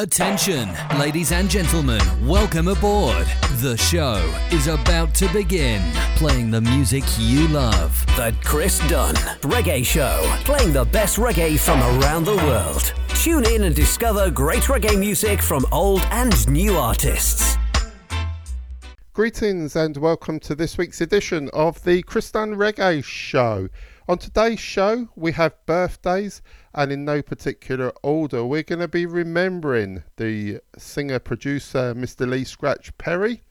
Attention, ladies and gentlemen, welcome aboard. The show is about to begin. Playing the music you love. The Chris Dunn Reggae Show, playing the best reggae from around the world. Tune in and discover great reggae music from old and new artists. Greetings and welcome to this week's edition of the Chris Dunn Reggae Show. On today's show, we have birthdays, and in no particular order, we're going to be remembering the singer producer Mr. Lee Scratch Perry.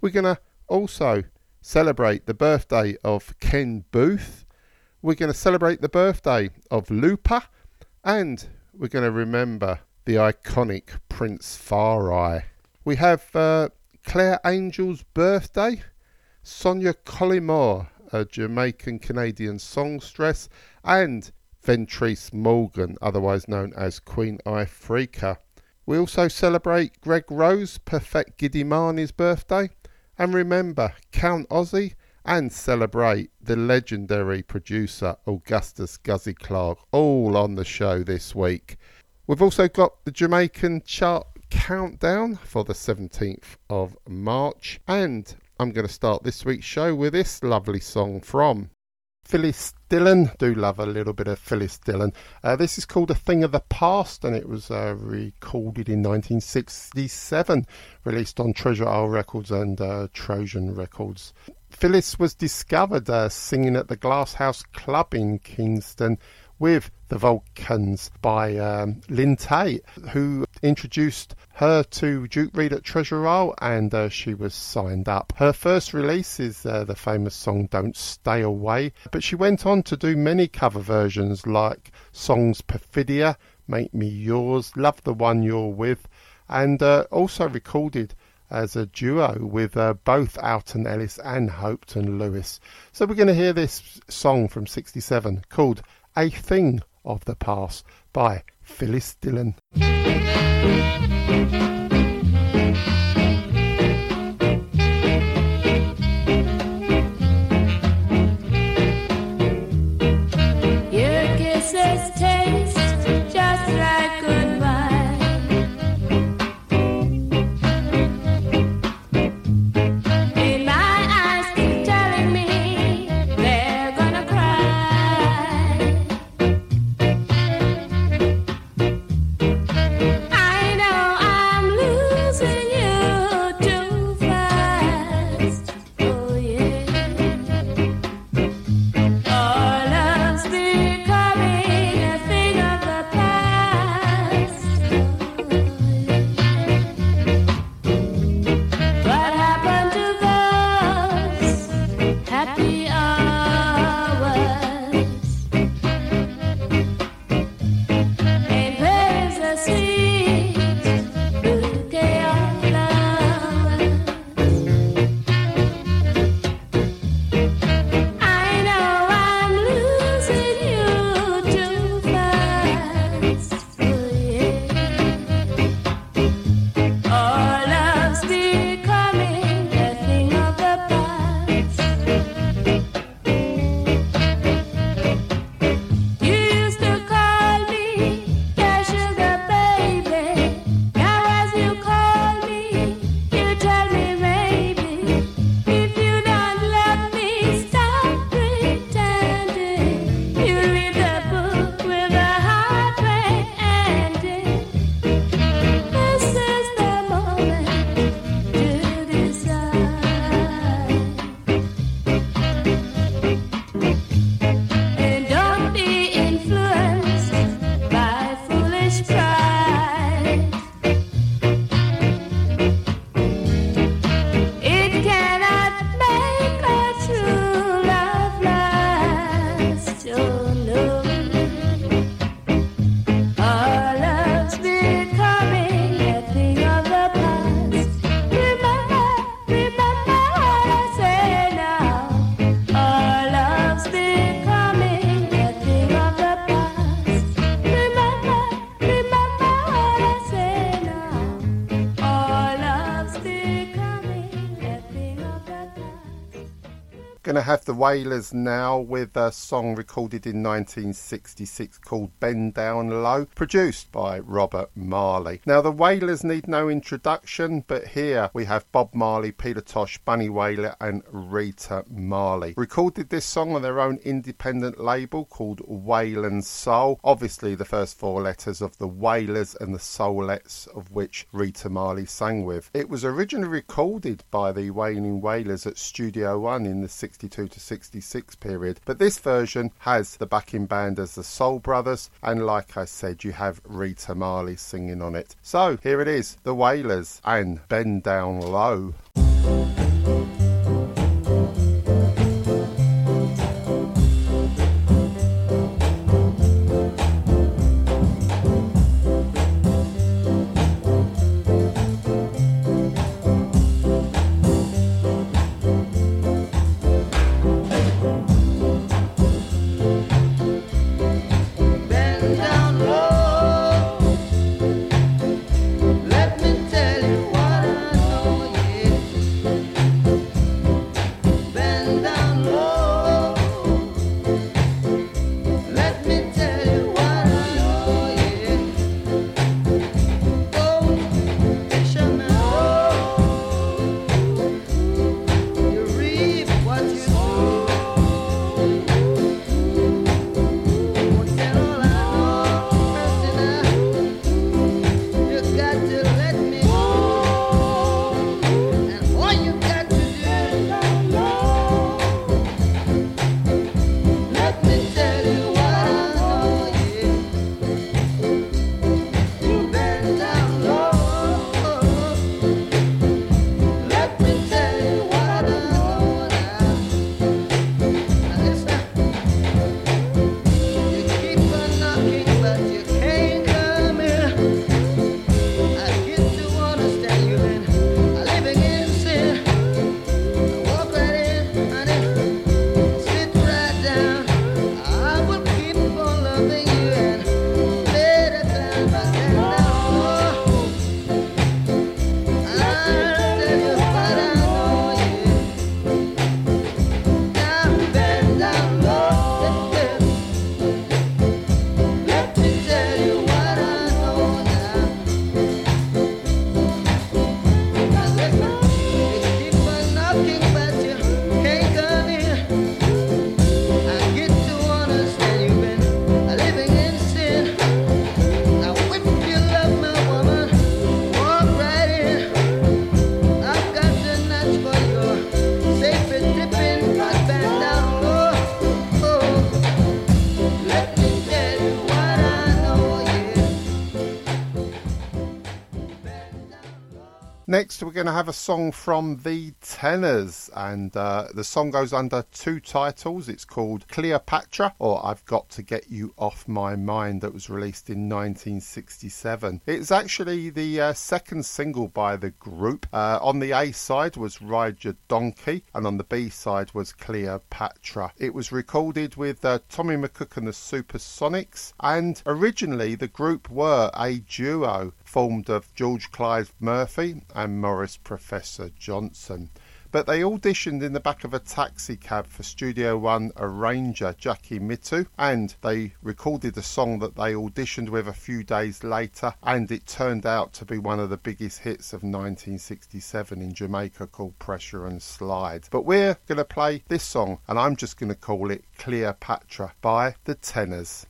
We're going to also celebrate the birthday of Ken Boothe. We're going to celebrate the birthday of Lupa, and we're going to remember the iconic Prince Far I. We have uh, Claire Angel's birthday, Sonia Collymore, a Jamaican Canadian songstress, and Ventrice Morgan, otherwise known as Queen Ifrica. We also celebrate Greg Rose, Perfect Giddimani's birthday, and remember Count Ossie and celebrate the legendary producer Augustus Gussie Clarke, all on the show this week. We've also got the Jamaican chart countdown for the 17th of March, and I'm going to start this week's show with this lovely song from Phyllis Dillon. Do love a little bit of Phyllis Dillon. Uh, this is called A Thing of the Past and it was uh, recorded in 1967, released on Treasure Isle Records and uh, Trojan Records. Phyllis was discovered uh, singing at the Glasshouse Club in Kingston with the Vulcans by um, Lynn Taitt, who introduced her to Duke Reid at Treasure Isle, and uh, she was signed up. Her first release is uh, the famous song Don't Stay Away, but she went on to do many cover versions like songs Perfidia, Make Me Yours, Love the One You're With, and uh, also recorded as a duo with uh, both Alton Ellis and Hopeton Lewis. So we're going to hear this song from 67 called a Thing of the Past by Phyllis Dillon. To have the Wailers now with a song recorded in 1966 called Bend Down Low, produced by Robert Marley. Now, the Wailers need no introduction, but here we have Bob Marley, Peter Tosh, Bunny Wailer, and Rita Marley. Recorded this song on their own independent label called Wailing Soul. Obviously, the first four letters of the Wailers and the Soulettes, of which Rita Marley sang with. It was originally recorded by the Wailing Wailers at Studio One in the 62 to 66 period, but this version has the backing band as the Soul Brothers, and like I said, you have Rita Marley singing on it. So here it is The Wailers and Bend Down Low. We're going to have a song from the Tenors, and uh, the song goes under two titles. It's called Cleopatra, or I've Got to Get You Off My Mind, that was released in 1967. It's actually the uh, second single by the group. Uh, on the A side was Ride Your Donkey, and on the B side was Cleopatra. It was recorded with uh, Tommy McCook and the Supersonics, and originally the group were a duo formed of George Clive Murphy and Morris Professor Johnson. But they auditioned in the back of a taxi cab for Studio One arranger Jackie Mittoo, and they recorded a song that they auditioned with a few days later, and it turned out to be one of the biggest hits of 1967 in Jamaica called Pressure and Slide. But we're going to play this song, and I'm just going to call it Cleopatra by the Tenors.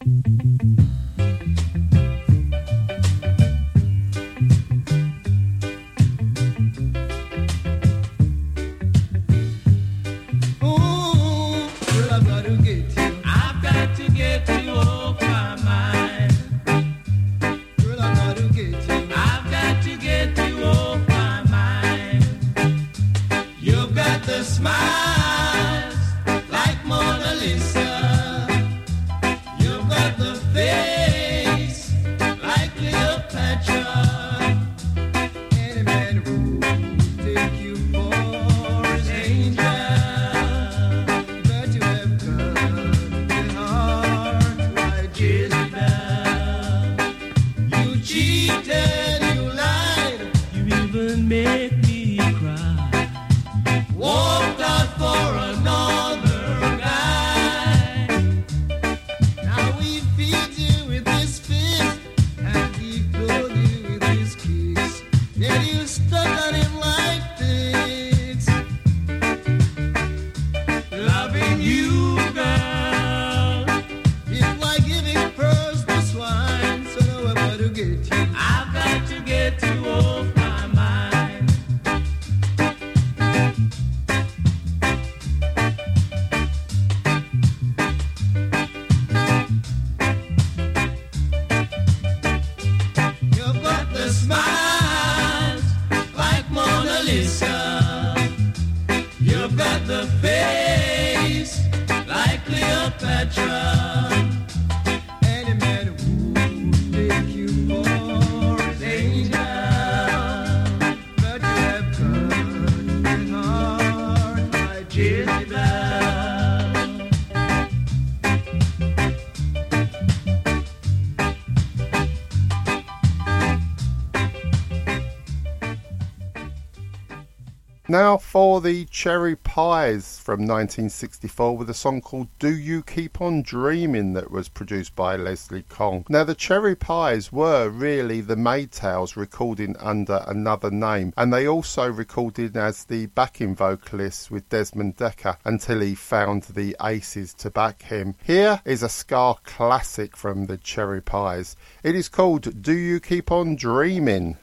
Now for the Cherry Pies from 1964 with a song called Do You Keep On Dreaming that was produced by Leslie Kong. Now the Cherry Pies were really the Maytals recording under another name and they also recorded as the backing vocalists with Desmond Dekker until he found the Aces to back him. Here is a ska classic from the Cherry Pies. It is called Do You Keep On Dreaming.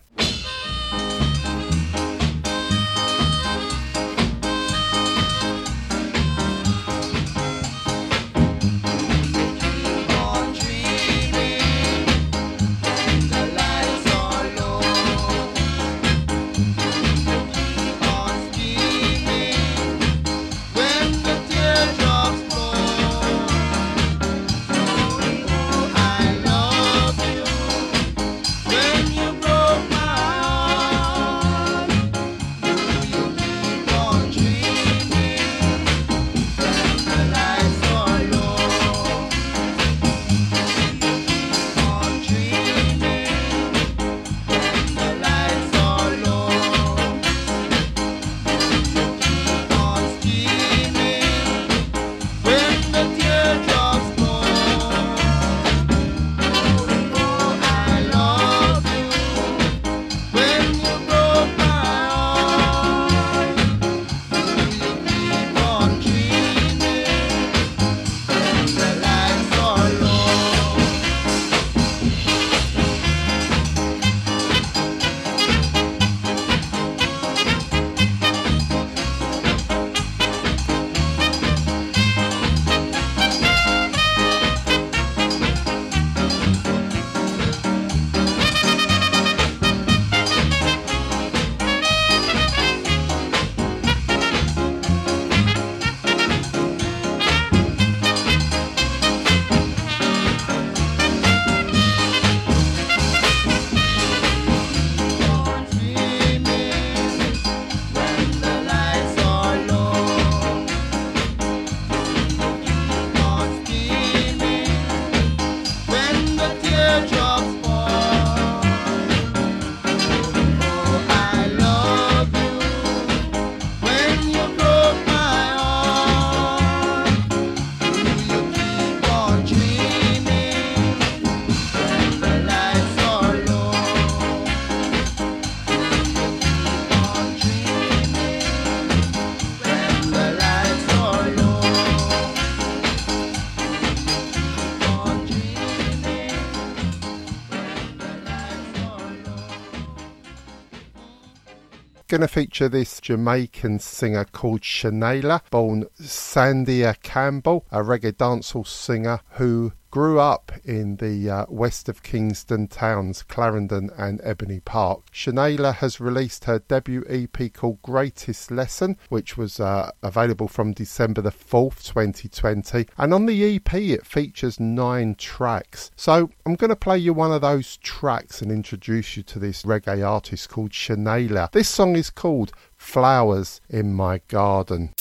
Going to feature this Jamaican singer called Shanayla, born Sandia Campbell, a reggae dancehall singer who grew up in the uh, west of Kingston towns, Clarendon and Ebony Park. Shanayla has released her debut EP called Greatest Lesson, which was uh, available from December the 4th, 2020. And on the EP, it features nine tracks. So I'm going to play you one of those tracks and introduce you to this reggae artist called Shanayla. This song is called Flowers in My Garden.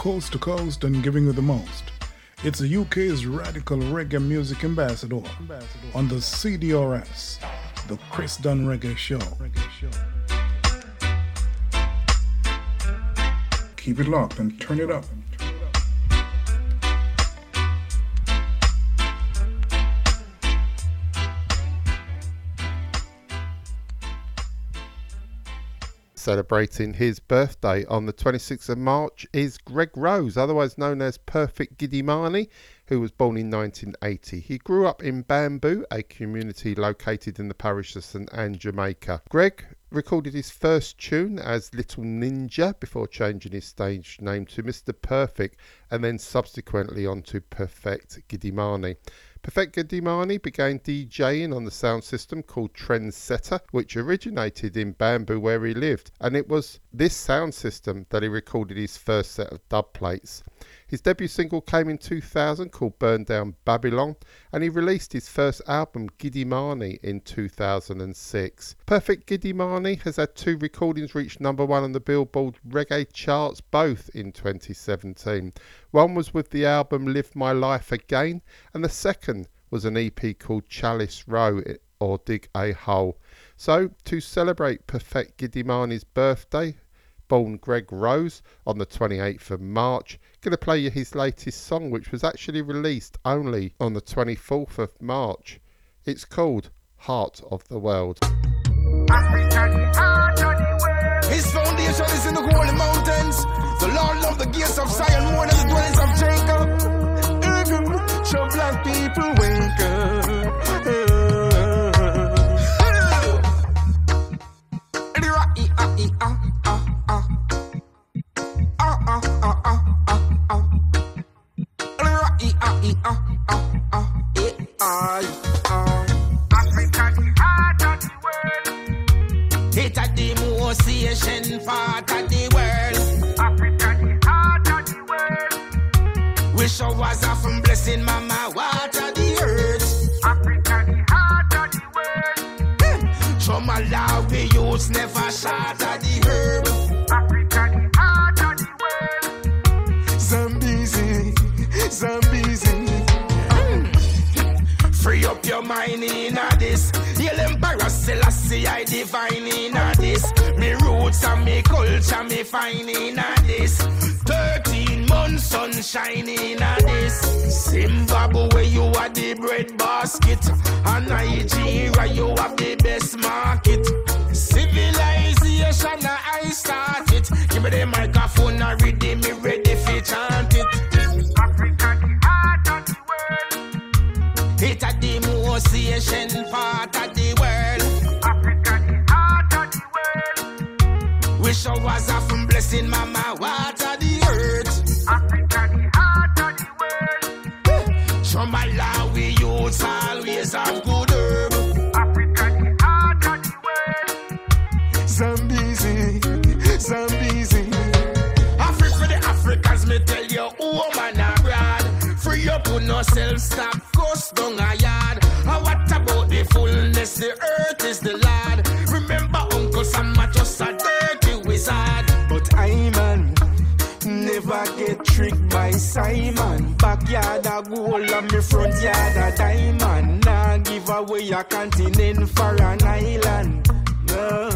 Coast to coast and giving you the most. It's the UK's radical reggae music ambassador on the CDRS, the Chris Dunn Reggae Show. Keep it locked and turn it up. Celebrating his birthday on the 26th of March is Greg Rose, otherwise known as Perfect Giddimani, who was born in 1980. He grew up in Bamboo, a community located in the parish of St Anne, Jamaica. Greg recorded his first tune as Little Ninja before changing his stage name to Mr. Perfect and then subsequently on to Perfect Giddimani. Perfect Giddimani began DJing on the sound system called Trendsetter, which originated in Bamboo where he lived, and it was this sound system that he recorded his first set of dub plates. His debut single came in 2000 called Burn Down Babylon, and he released his first album, Giddimani, in 2006. Perfect Giddimani has had two recordings reach number one on the Billboard reggae charts, both in 2017. One was with the album Live My Life Again, and the second was an EP called Chalice Row eh, or Dig a Hole. So, to celebrate Perfect Giddimani's birthday, born Greg Rose on the 28th of March. Going to play you his latest song, which was actually released only on the 24th of March. It's called Heart of the World. His foundation is in the holy mountains. The Lord loved the gates of Zion more than the dwellings of Jacob. Show black people wake up. Asian part of the world. Africa, the heart of the world. We showers of blessing, mama, water the earth. Africa, the heart of the world. From a law we use never of the I divine in this. Me roots and me culture, me fine in this. Thirteen months sunshine in this. Zimbabwe, you are the bread basket. And Nigeria, you have the best market. Civilization, I start it. Give me the microphone, I read it, me ready for chant it. Africa, the heart of the world. It a the most part of the showers of blessing, mama, water the earth. Africa, the heart of the world. From Allah, we use always have good herb. Africa, the heart of the world. Zambezi, Zambezi. Africa for the Africans, me tell you, woman abroad. Free up on yourself, stop, coast down a yard. And what about the fullness? The earth is the Lord. Remember, Uncle Sam are just a Simon. Backyard a gold and me front yard a diamond. Nah give away a continent for an island. No.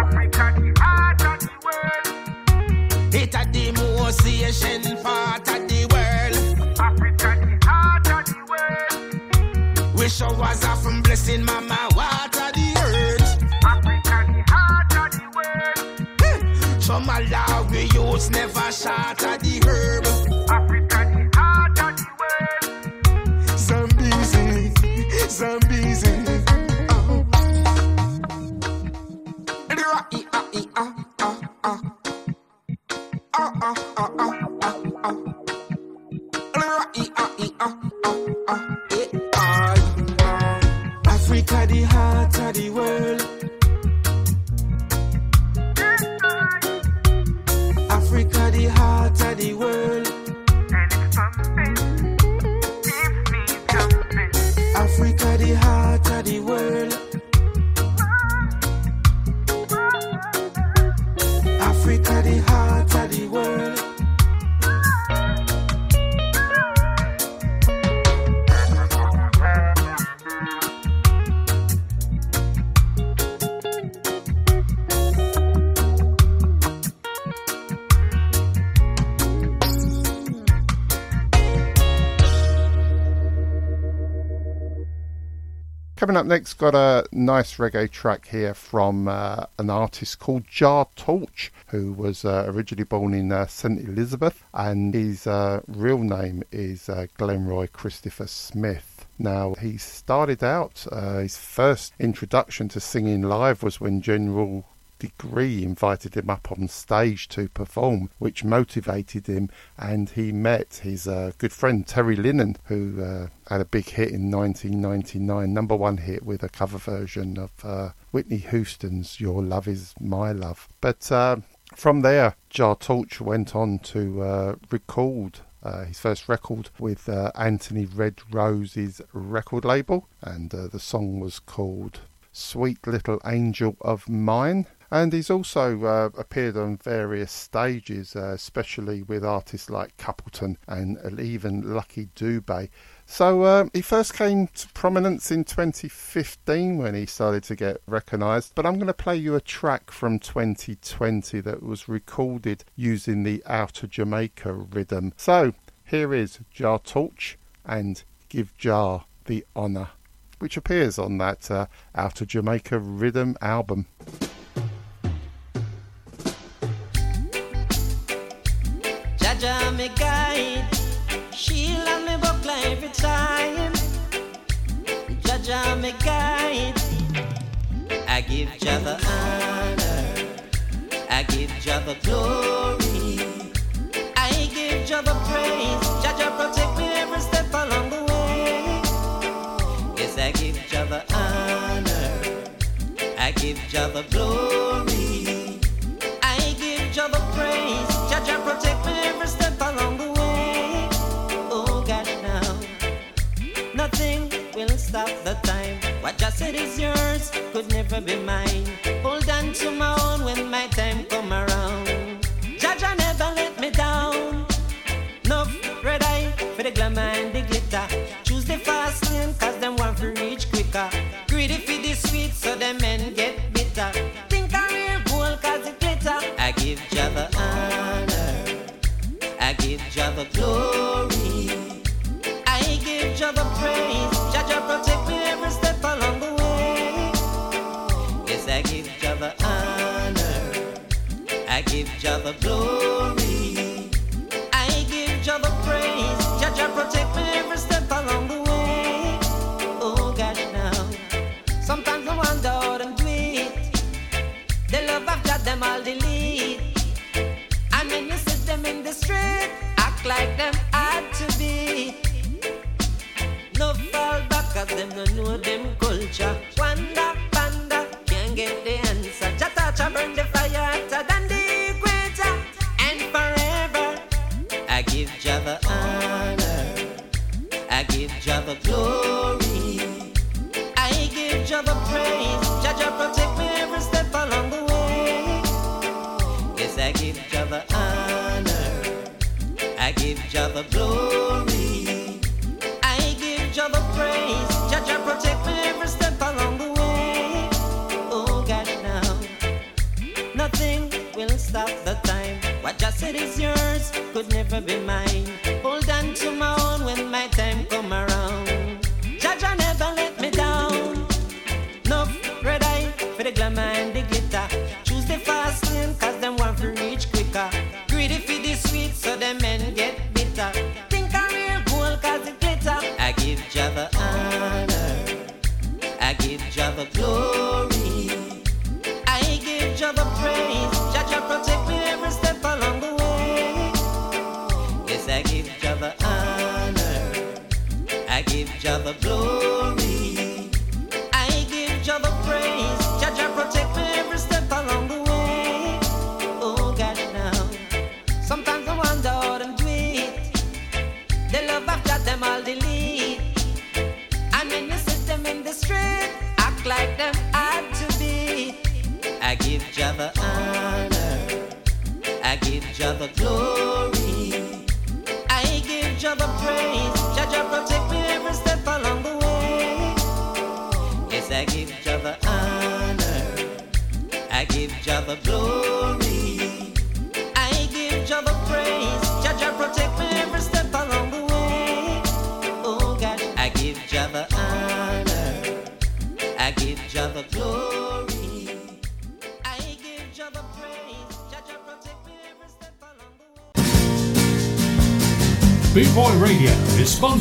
Africa, the heart of the world. It a the most Asian part of the world. Africa, the heart of the world. We showers of blessing, mama, up next, got a nice reggae track here from uh, an artist called Jah Torch, who was uh, originally born in uh, St Elizabeth, and his uh, real name is uh, Glenroy Christopher Smith. Now, he started out, uh, his first introduction to singing live was when General Degree invited him up on stage to perform, which motivated him. And he met his uh, good friend Terry Linen, who uh, had a big hit in 1999, number one hit with a cover version of uh, Whitney Houston's Your Love Is My Love. But uh, from there, Jah Torch went on to uh, record uh, his first record with uh, Anthony Red Rose's record label, and uh, the song was called Sweet Little Angel of Mine. And he's also uh, appeared on various stages, uh, especially with artists like Capleton and even Lucky Dubé. So uh, he first came to prominence in 2015 when he started to get recognised. But I'm going to play you a track from 2020 that was recorded using the Outer Jamaica rhythm. So here is Jah Torch and Give Jah the Honour, which appears on that uh, Outer Jamaica rhythm album. Jah me guide, shield and me buckler every time. Jah Jah me guide, I give Jah the honor, I give Jah the glory, I give Jah the praise. Jah Jah protect me every step along the way. Yes, I give Jah the honor, I give Jah the glory, could never be mine. Hold on to my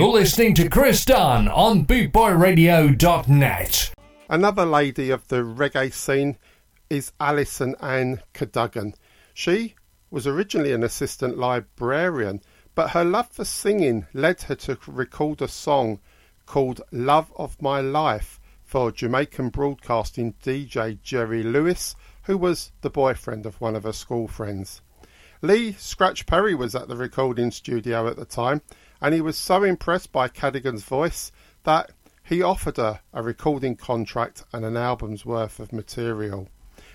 You're listening to Chris Dunn on bootboyradio.net. Another lady of the reggae scene is Alison Ann Cadogan. She was originally an assistant librarian, but her love for singing led her to record a song called Love of My Life for Jamaican broadcasting DJ Jerry Lewis, who was the boyfriend of one of her school friends. Lee Scratch Perry was at the recording studio at the time, and he was so impressed by Cadogan's voice that he offered her a recording contract and an album's worth of material.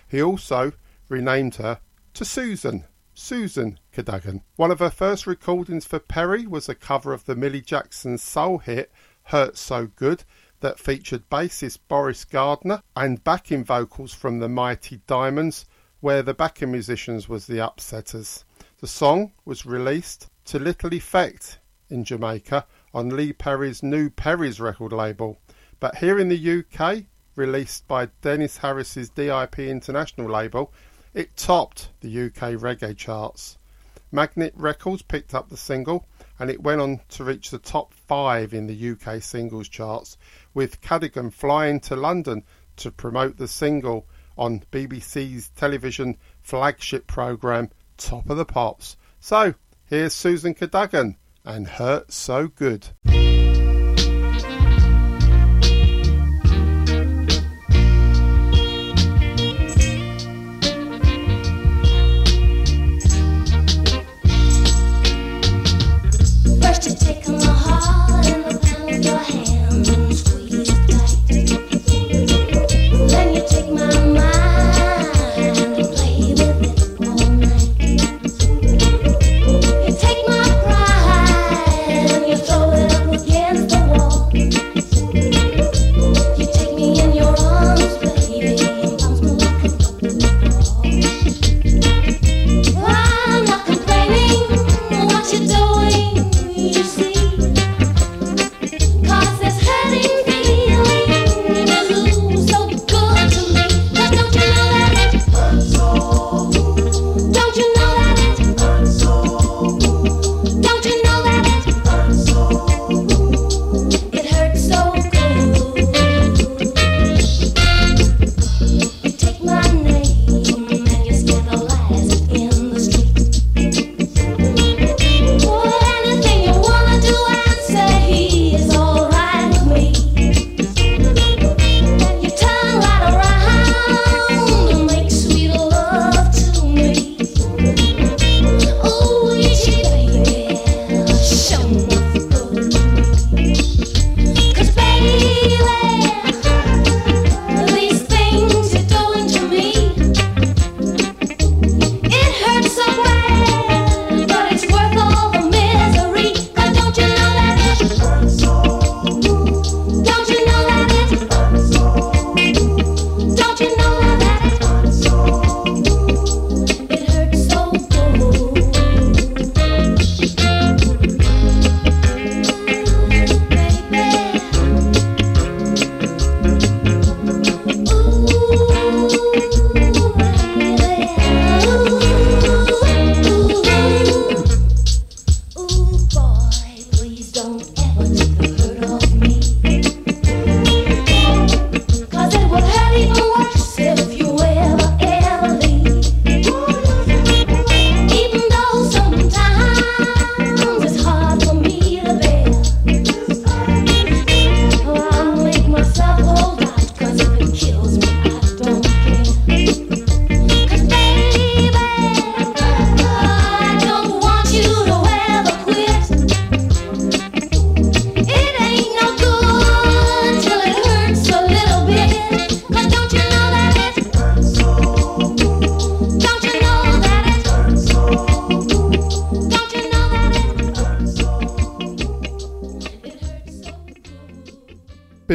He also renamed her to Susan, Susan Cadogan. One of her first recordings for Perry was a cover of the Millie Jackson soul hit Hurt So Good that featured bassist Boris Gardiner and backing vocals from the Mighty Diamonds, where the backing musicians was the Upsetters. The song was released to little effect in Jamaica on Lee Perry's new Perry's record label, but here in the UK, released by Dennis Harris's DIP International label, it topped the UK reggae charts. Magnet Records picked up the single and it went on to reach the top five in the UK singles charts, with Cadogan flying to London to promote the single on BBC's television flagship programme Top of the Pops. So, here's Susan Cadogan and Hurt So Good.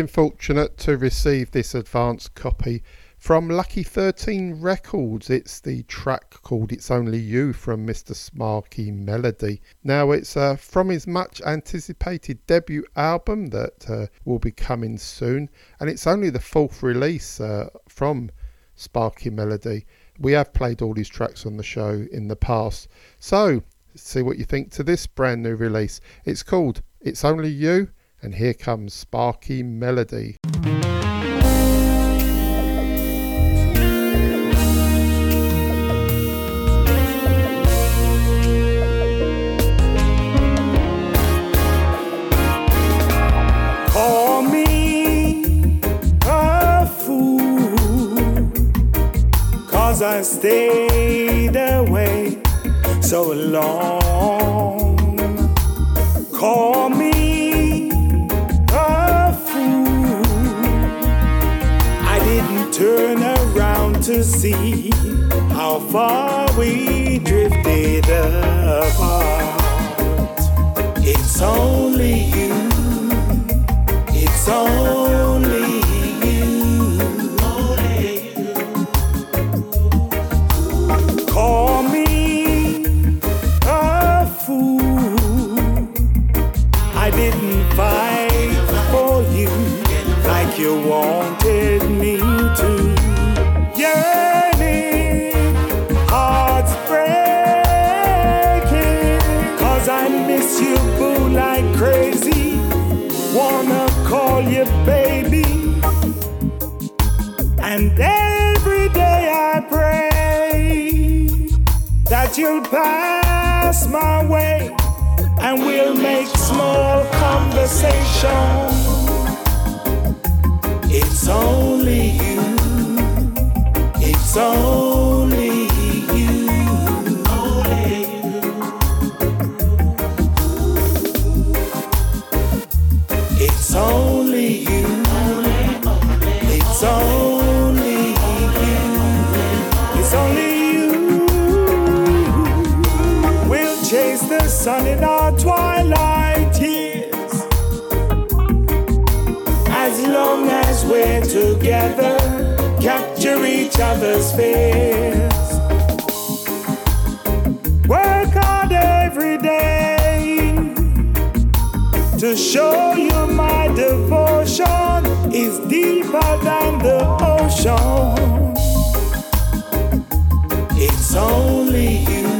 Been fortunate to receive this advanced copy from Lucky 13 Records. It's the track called It's Only You from Mr. Sparky Melody. Now, it's uh, from his much anticipated debut album that uh, will be coming soon, and it's only the fourth release uh, from Sparky Melody. We have played all these tracks on the show in the past, so see what you think to this brand new release. It's called It's Only You, and here comes Sparky Melody. Call me a fool, I stayed away so long. Call me turn around to see how far we drifted apart. It's only you. It's only you. Call me a fool. I didn't fight for you like you wanted And every day I pray that you'll pass my way and we'll make small conversation. It's only you. It's only you. Only you. It's only sun in our twilight years. As long as we're together, capture each other's fears. Work hard every day to show you my devotion is deeper than the ocean. It's only you.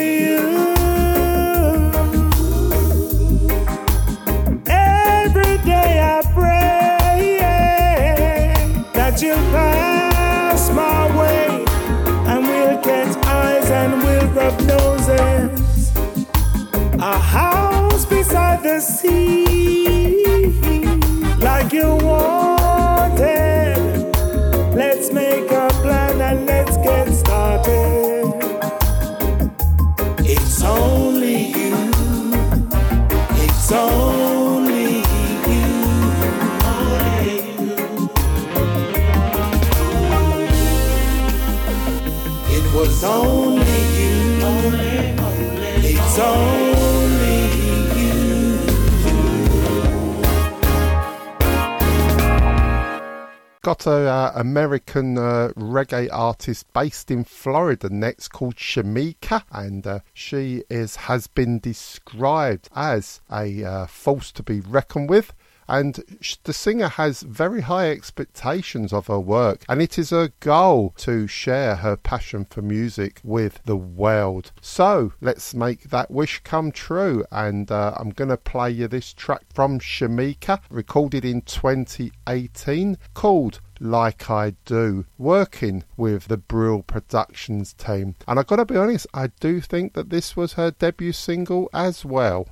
Got a uh, American uh, reggae artist based in Florida next called Shamika, and uh, she is has been described as a uh, force to be reckoned with. And the singer has very high expectations of her work, and it is her goal to share her passion for music with the world. So let's make that wish come true. And uh, I'm going to play you this track from Shamika, recorded in 2018, called like I do, working with the Brill Productions team. And I've got to be honest, I do think that this was her debut single as well.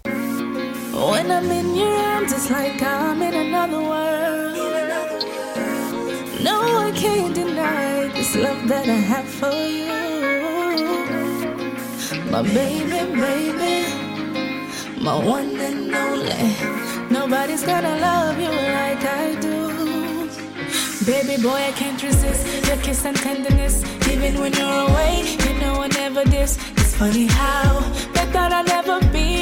When I'm in your arms, it's like I'm in another world. No, I can't deny this love that I have for you. My baby, baby, my one and only. Nobody's gonna love you like I do. Baby boy, I can't resist your kiss and tenderness. Even when you're away, you know I never diss. It's funny how they thought I'd never be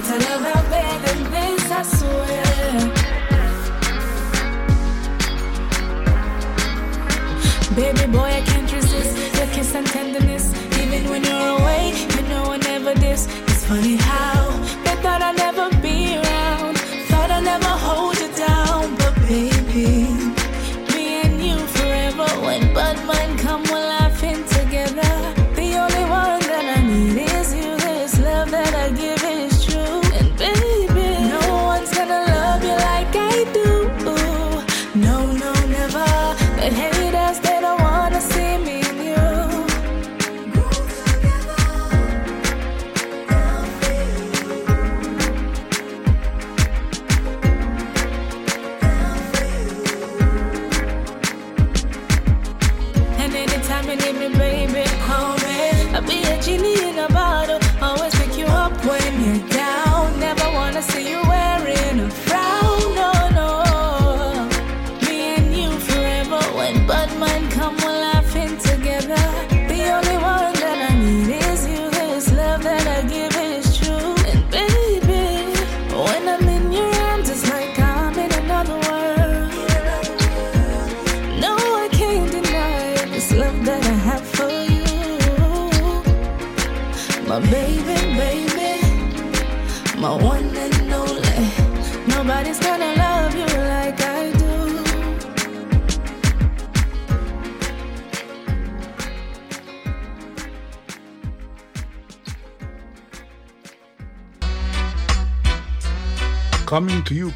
better love out than this, I swear. Baby boy, I can't resist your kiss and tenderness. Even when you're away, you know I never. It's funny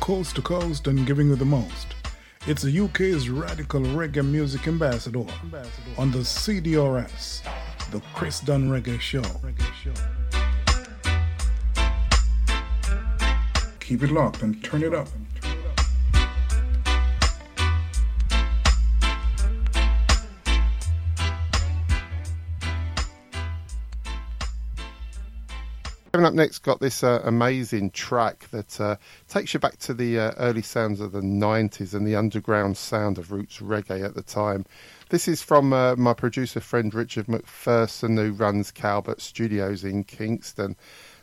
coast to coast and giving you the most. It's the UK's radical reggae music ambassador on the CDRS, the Chris Dunn Reggae Show. Keep it locked and turn it up. Up next, got this uh, amazing track that uh, takes you back to the uh, early sounds of the 90s and the underground sound of roots reggae at the time. This is from uh, my producer friend Richard McPherson, who runs Calvert Studios in Kingston.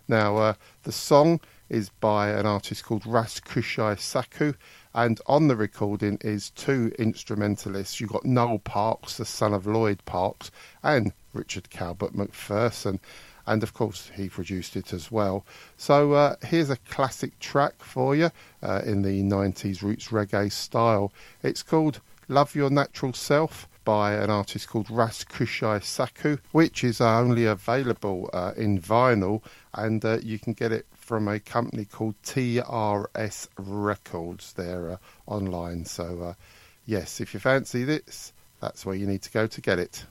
Now, uh, the song is by an artist called Ras Kushai Saku, and on the recording is two instrumentalists. You've got Noel Parks, the son of Lloyd Parks, and Richard Calvert McPherson and of course he produced it as well. So uh, here's a classic track for you uh, in the 90s roots reggae style. It's called Love Your Natural Self by an artist called Ras Kushai Saku, which is uh, only available uh, in vinyl, and uh, you can get it from a company called TRS Records. They're uh, online, so uh, yes, if you fancy this, that's where you need to go to get it.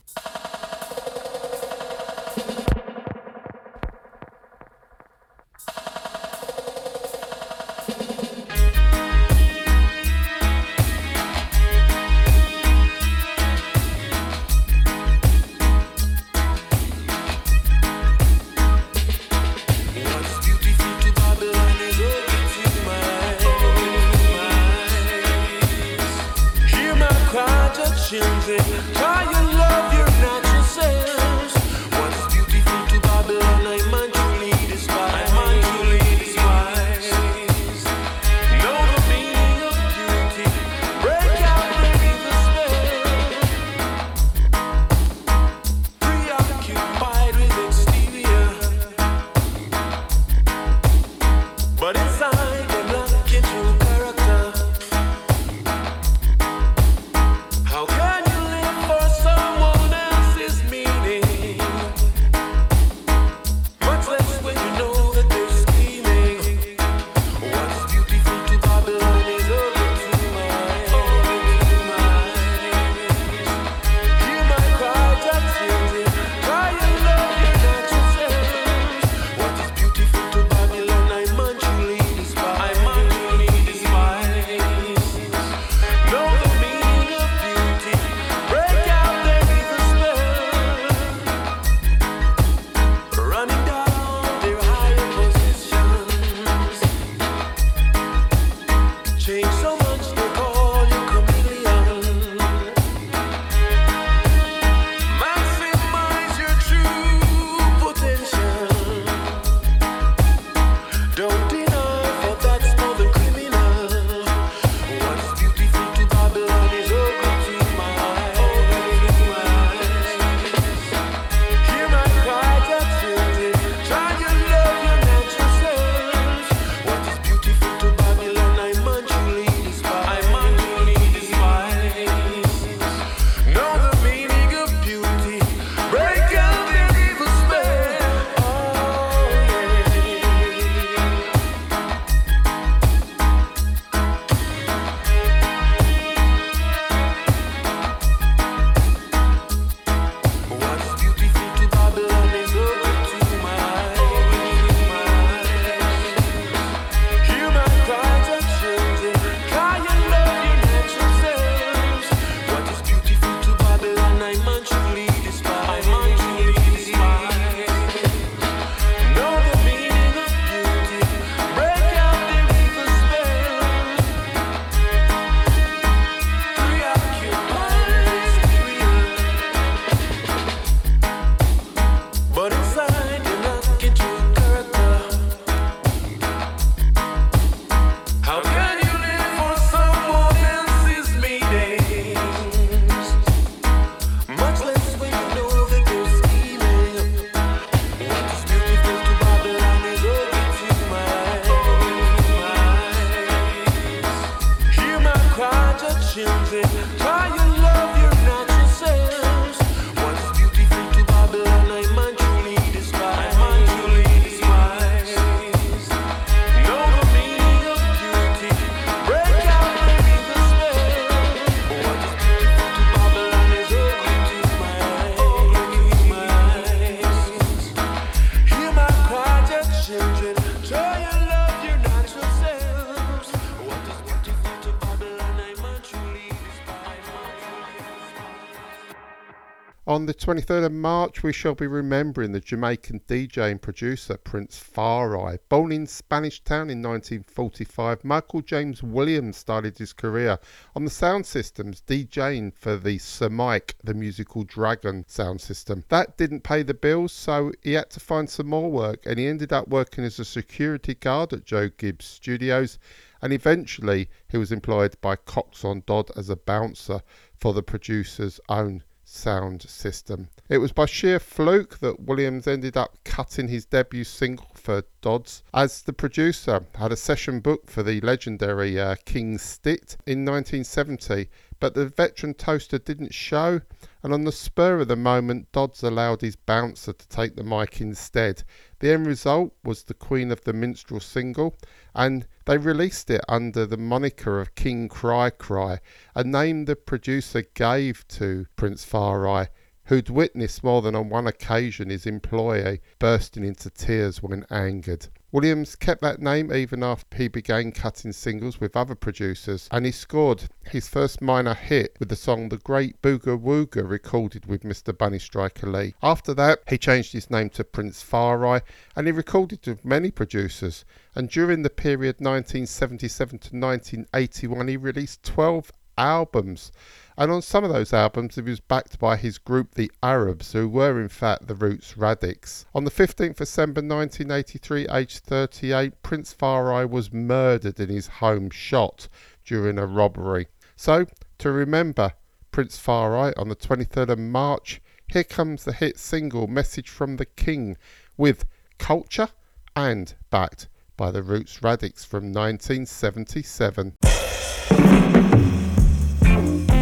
23rd of March, we shall be remembering the Jamaican DJ and producer Prince Far I. Born in Spanish Town in 1945, Michael James Williams started his career on the sound systems, DJing for the Sir Mike, the musical Dragon sound system. That didn't pay the bills, so he had to find some more work, and he ended up working as a security guard at Joe Gibbs Studios and eventually he was employed by Coxsone Dodd as a bouncer for the producer's own sound system. It was by sheer fluke that Williams ended up cutting his debut single for Dodds, as the producer had a session booked for the legendary uh, King Stitt in 1970, but the veteran toaster didn't show, and on the spur of the moment, Dodds allowed his bouncer to take the mic instead. The end result was the Queen of the Minstrel single, and they released it under the moniker of King Cry Cry, a name the producer gave to Prince Far I, who'd witnessed more than on one occasion his employee bursting into tears when angered. Williams kept that name even after he began cutting singles with other producers, and he scored his first minor hit with the song The Great Booga Wooga, recorded with Mr. Bunny Striker Lee. After that, he changed his name to Prince Far I, and he recorded with many producers. And during the period 1977 to 1981, he released 12 albums. And on some of those albums, he was backed by his group, the Arabs, who were in fact the Roots Radics. On the 15th December 1983, aged 38, Prince Far I was murdered in his home, shot during a robbery. So, to remember Prince Far I on the 23rd of March, here comes the hit single Message from the King with Culture and backed by the Roots Radics from 1977.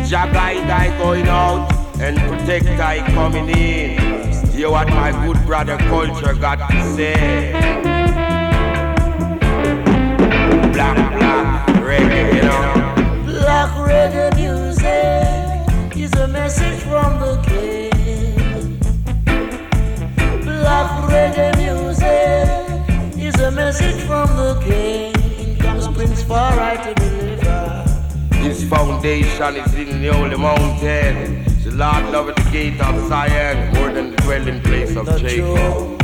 Jah guide I going out and protect I coming in. Hear what my good brother culture got to say. Black, black, reggae, you know. Black reggae music is a message from the king. Black reggae music is a message from the king. Comes Prince Far I to deliver. His foundation is in the holy mountain. The Lord loveth the gate of Zion more than the dwelling place of Jacob.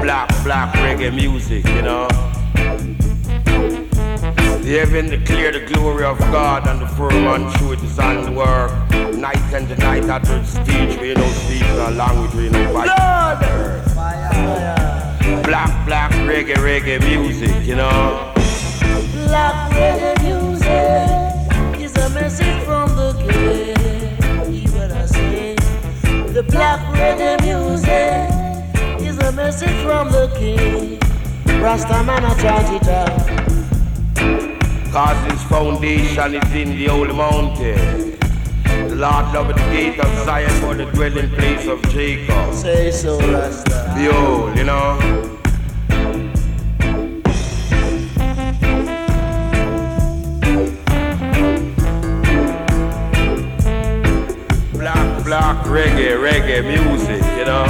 Black, black reggae music, you know. The heaven declare the glory of God and the firmament through his handwork. Night and the night at the speech, we no speech, no language, we no fight. Black, black reggae, reggae music, you know. Black reggae Zion for the dwelling place of Jacob. Say so, Rasta. Behold, you know. Black, reggae, reggae music, you know.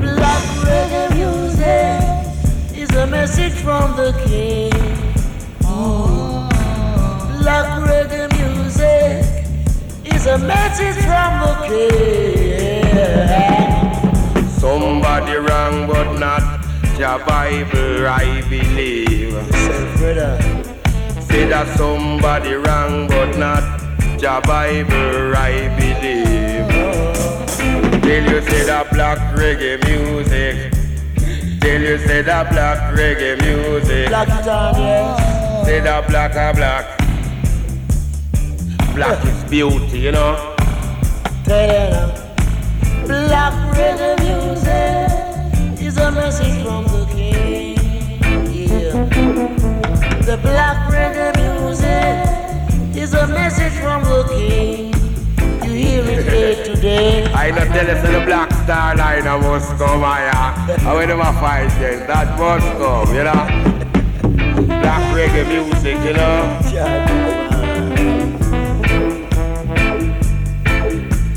Black reggae music is a message from the king. Black reggae music is a message from the king. Somebody wrong but not your Bible, I believe. Say that somebody wrong but not your Bible, I believe. Till you say that black reggae music. Till you say that black reggae music. Black yes. Say that black are black. Black is beauty, you know. Tell you now. Black reggae music is a message from the black reggae music is a message from the king. You hear it day to day. I not tell you the black star line I must come higher. I when them a fight then that must come, you know. Black reggae music, you know.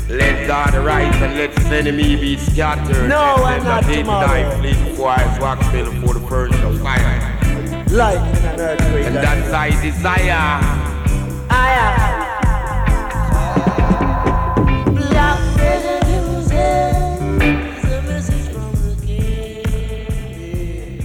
Let God rise and let his enemy be scattered. No, Let I'm not tomorrow. flee before I wax fill for the furnace of fire. Lightning and earthquake. And that's I desire. Black reggae music is a message from the king.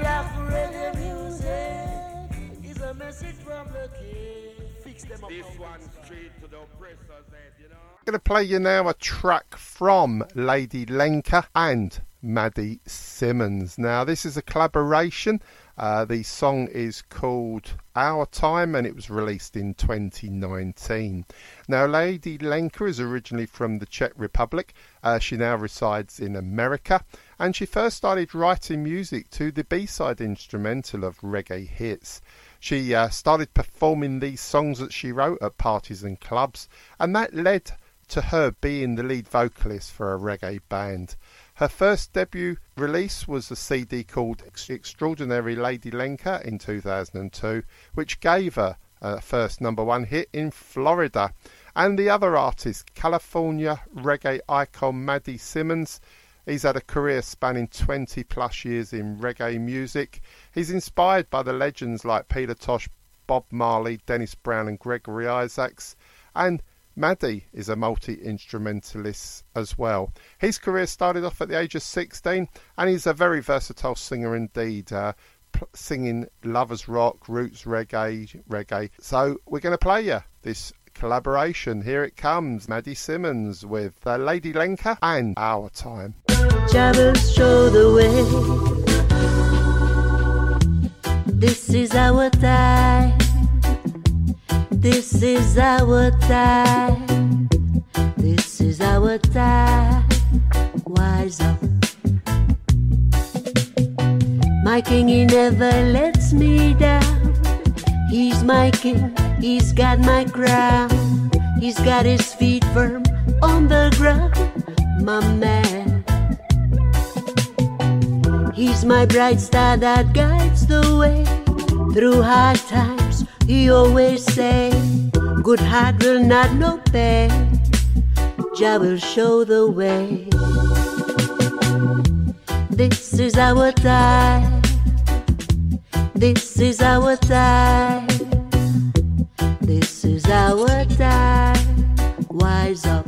Black reggae music is a message from the king. Fix them up. This one straight to the oppressor's head, you know. I'm going to play you now a track from Lady Lenka and Maddie Simmons. Now, this is a collaboration Uh, the song is called Our Time and it was released in 2019. Now, Lady Lenka is originally from the Czech Republic. Uh, she now resides in America and she first started writing music to the B side instrumental of reggae hits. She uh, started performing these songs that she wrote at parties and clubs, and that led to her being the lead vocalist for a reggae band. Her first debut release was a CD called Extraordinary Lady Lenka in 2002, which gave her a first number one hit in Florida. And the other artist, California reggae icon Maddie Simmons, he's had a career spanning 20 plus years in reggae music. He's inspired by the legends like Peter Tosh, Bob Marley, Dennis Brown, and Gregory Isaacs. And Maddie is a multi instrumentalist as well. His career started off at the age of 16 and he's a very versatile singer indeed. Uh, p- singing lovers rock, roots reggae, reggae. So we're going to play you this collaboration. Here it comes, Maddie Simmons with uh, Lady Lenka and Our Time. Travels show the way. This is our time. This is our time. This is our time. Wise up. My king, he never lets me down. He's my king, he's got my crown. He's got his feet firm on the ground, my man. He's my bright star that guides the way through hard times. He always say, "Good heart will not know pain. Jah will show the way." This is our time. This is our time. This is our time. Wise up.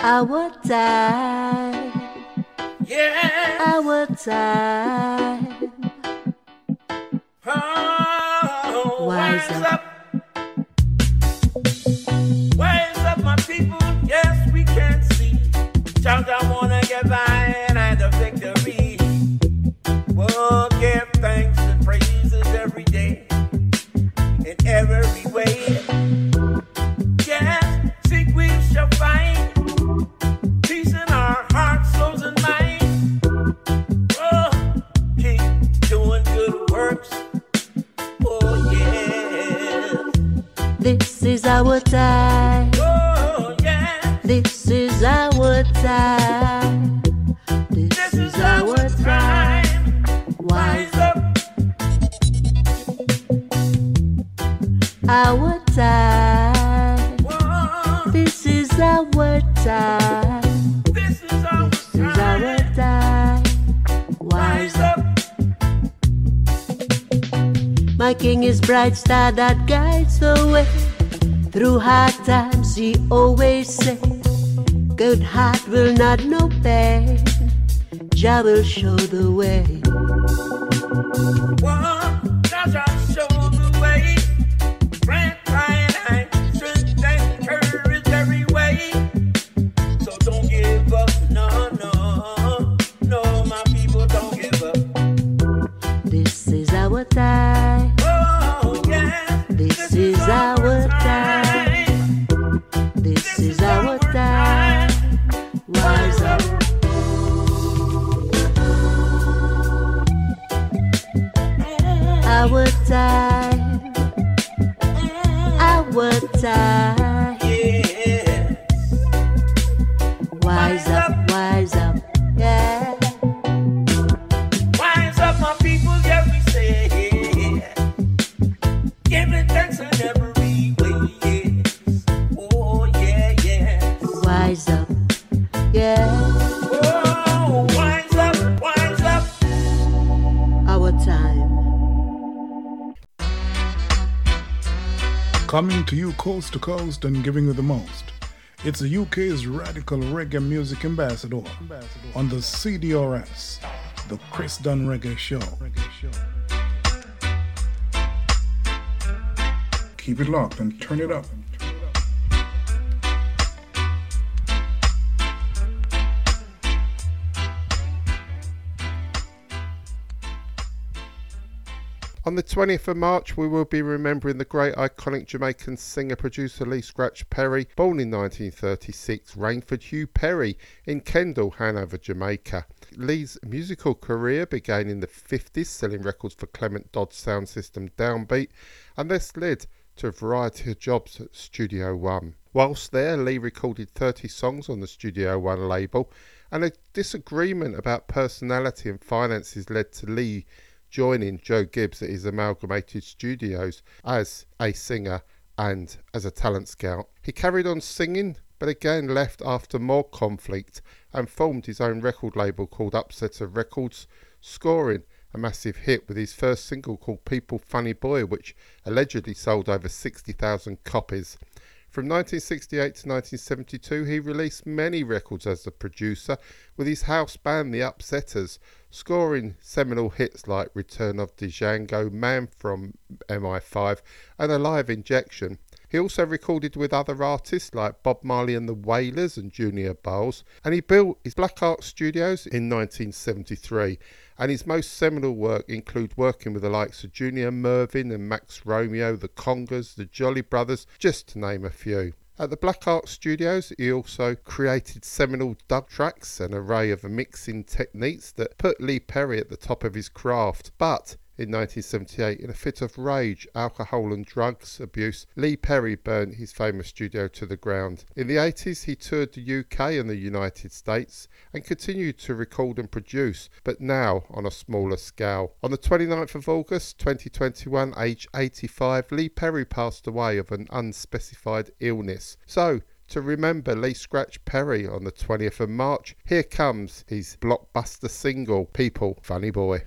Our time. Yeah. Our time. Wise up. Time. Oh, yeah. This is our time. This, is, our time. Wise up. Our time. This is our time. This is our This is our time. Wise up. My king is bright star that guides the way. Through hard times, he always said, Good heart will not know pain. Jah will show the way. One, to you coast to coast and giving you the most. It's the UK's radical reggae music ambassador on the CDRS, the Chris Dunn Reggae Show. Keep it locked and turn it up. On the 20th of March, we will be remembering the great iconic Jamaican singer producer Lee Scratch Perry, born in 1936, Rainford Hugh Perry in Kendal, Hanover, Jamaica. Lee's musical career began in the 50s, selling records for Clement Dodd's sound system Downbeat, and this led to a variety of jobs at Studio One. Whilst there, Lee recorded 30 songs on the Studio One label, and a disagreement about personality and finances led to Lee joining Joe Gibbs at his Amalgamated Studios as a singer and as a talent scout. He carried on singing, but again left after more conflict and formed his own record label called Upsetter Records, scoring a massive hit with his first single called People Funny Boy, which allegedly sold over 60,000 copies. From 1968 to 1972, he released many records as a producer with his house band The Upsetters, scoring seminal hits like Return of Django, Man from MI5, and A Live Injection. He also recorded with other artists like Bob Marley and the Wailers and Junior Byles, and he built his Black Ark Studios in 1973. And his most seminal work include working with the likes of Junior Murvin and Max Romeo, the Congos, the Jolly Brothers, just to name a few. At the Black Ark Studios, he also created seminal dub tracks, an array of mixing techniques that put Lee Perry at the top of his craft. But in 1978, in a fit of rage, alcohol and drugs abuse, Lee Perry burnt his famous studio to the ground. In the 80s, he toured the UK and the United States and continued to record and produce, but now on a smaller scale. On the 29th of August 2021, aged 85, Lee Perry passed away of an unspecified illness. So, to remember Lee Scratch Perry on the 20th of March, here comes his blockbuster single, People Funny Boy.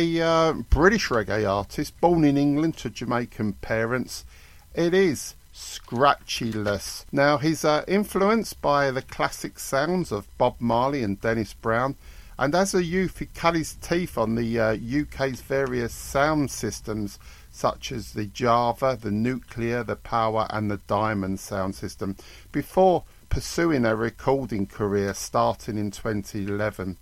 A uh, British reggae artist born in England to Jamaican parents, it is Scratchylus. Now, he's uh, influenced by the classic sounds of Bob Marley and Dennis Brown, and as a youth, he cut his teeth on the uh, UK's various sound systems, such as the Java, the Nuclear, the Power, and the Diamond sound system, before pursuing a recording career starting in 2011.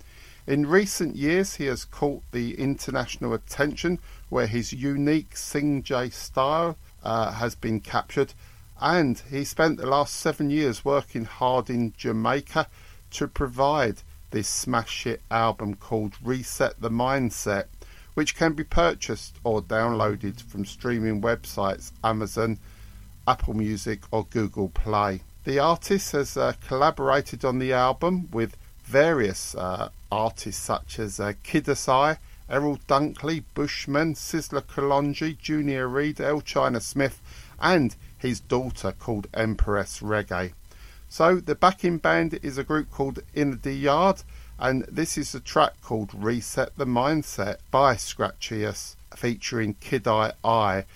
In recent years, he has caught the international attention where his unique Sing style uh, has been captured, and he spent the last seven years working hard in Jamaica to provide this smash hit album called Reset the Mindset, which can be purchased or downloaded from streaming websites Amazon, Apple Music, or Google Play. The artist has uh, collaborated on the album with various uh, artists such as uh, Kiddus I, Errol Dunkley, Bushman, Sizzla Kalonji, Junior Reid, Earl China Smith, and his daughter called Empress Reggae. So the backing band is a group called In the Yard, and this is a track called Reset the Mindset by Scratchylus, featuring Kid Eye Eye.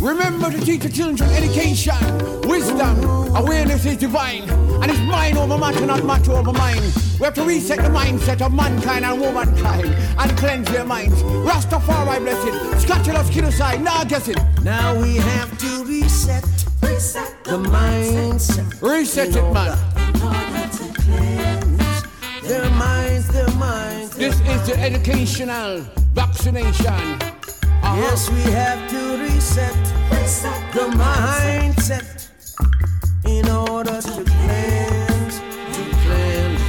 Remember to teach the children education, wisdom, awareness is divine, and it's mind over matter, not matter over mind. We have to reset the mindset of mankind and womankind and cleanse their minds. Rastafari blessed, Scratchylus Kiddus I, now guess it. Now we have to reset, reset the mindset. Reset it, man. In order to cleanse their minds, their minds. This is the educational vaccination. Uh-huh. Yes, we have to reset, reset the mindset in order to cleanse, to cleanse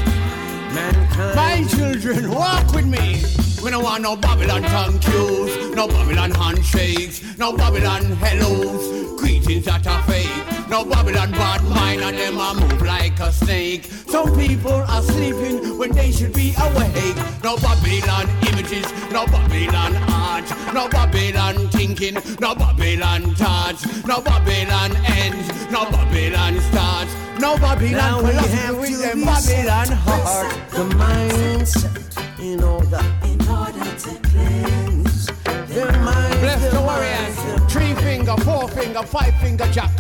mankind. My children, walk with me. We don't want no Babylon tongue cues, no Babylon handshakes, no Babylon hellos, greetings that are fake, no Babylon bad mind, and them a move like a snake. Some people are sleeping when they should be awake. No Babylon images, no Babylon art, no Babylon thinking, no Babylon thoughts, no Babylon ends, no Babylon starts, no Babylon Now we philosophy have to them Babylon heart. the mindset in order, in order to cleanse. Bless the warriors. Three finger, four finger, five finger jack.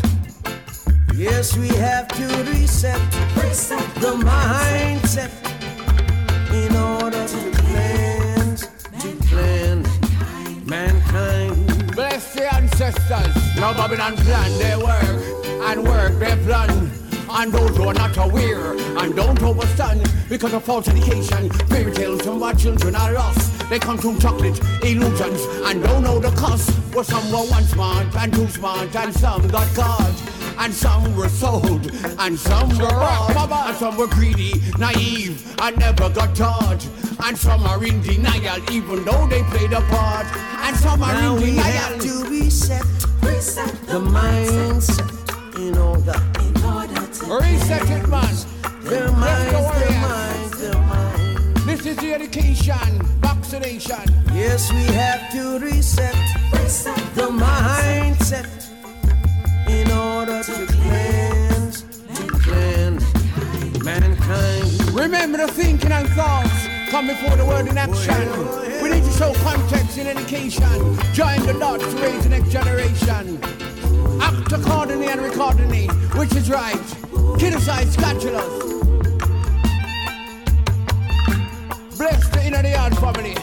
Yes, we have to reset, reset the mindset in order to cleanse, to cleanse mankind. Bless the ancestors. No Babylon plan their work and work their plan. And those who are not aware and don't understand because of false education, fairy tales from our children are lost. They consume chocolate, illusions, and don't know the cost. Well, some were once smart and too smart, and some got caught. And some were sold, and some were robbed, and some were greedy, naive, and never got taught. And some are in denial, even though they played a part. And some are Now in we denial. have to reset, reset the mindset in order, in order to Reset it, man. their Bless minds, the their warriors. minds, their minds. This is the education, vaccination. Yes, we have to reset, reset the mindset in order to cleanse, to cleanse mankind. Remember the thinking and thoughts come before the word in action. We need to show context in education. Join the dots to raise the next generation. Act accordingly and accordingly, which is right. Criticize scapulas. Bless the inner the yard family.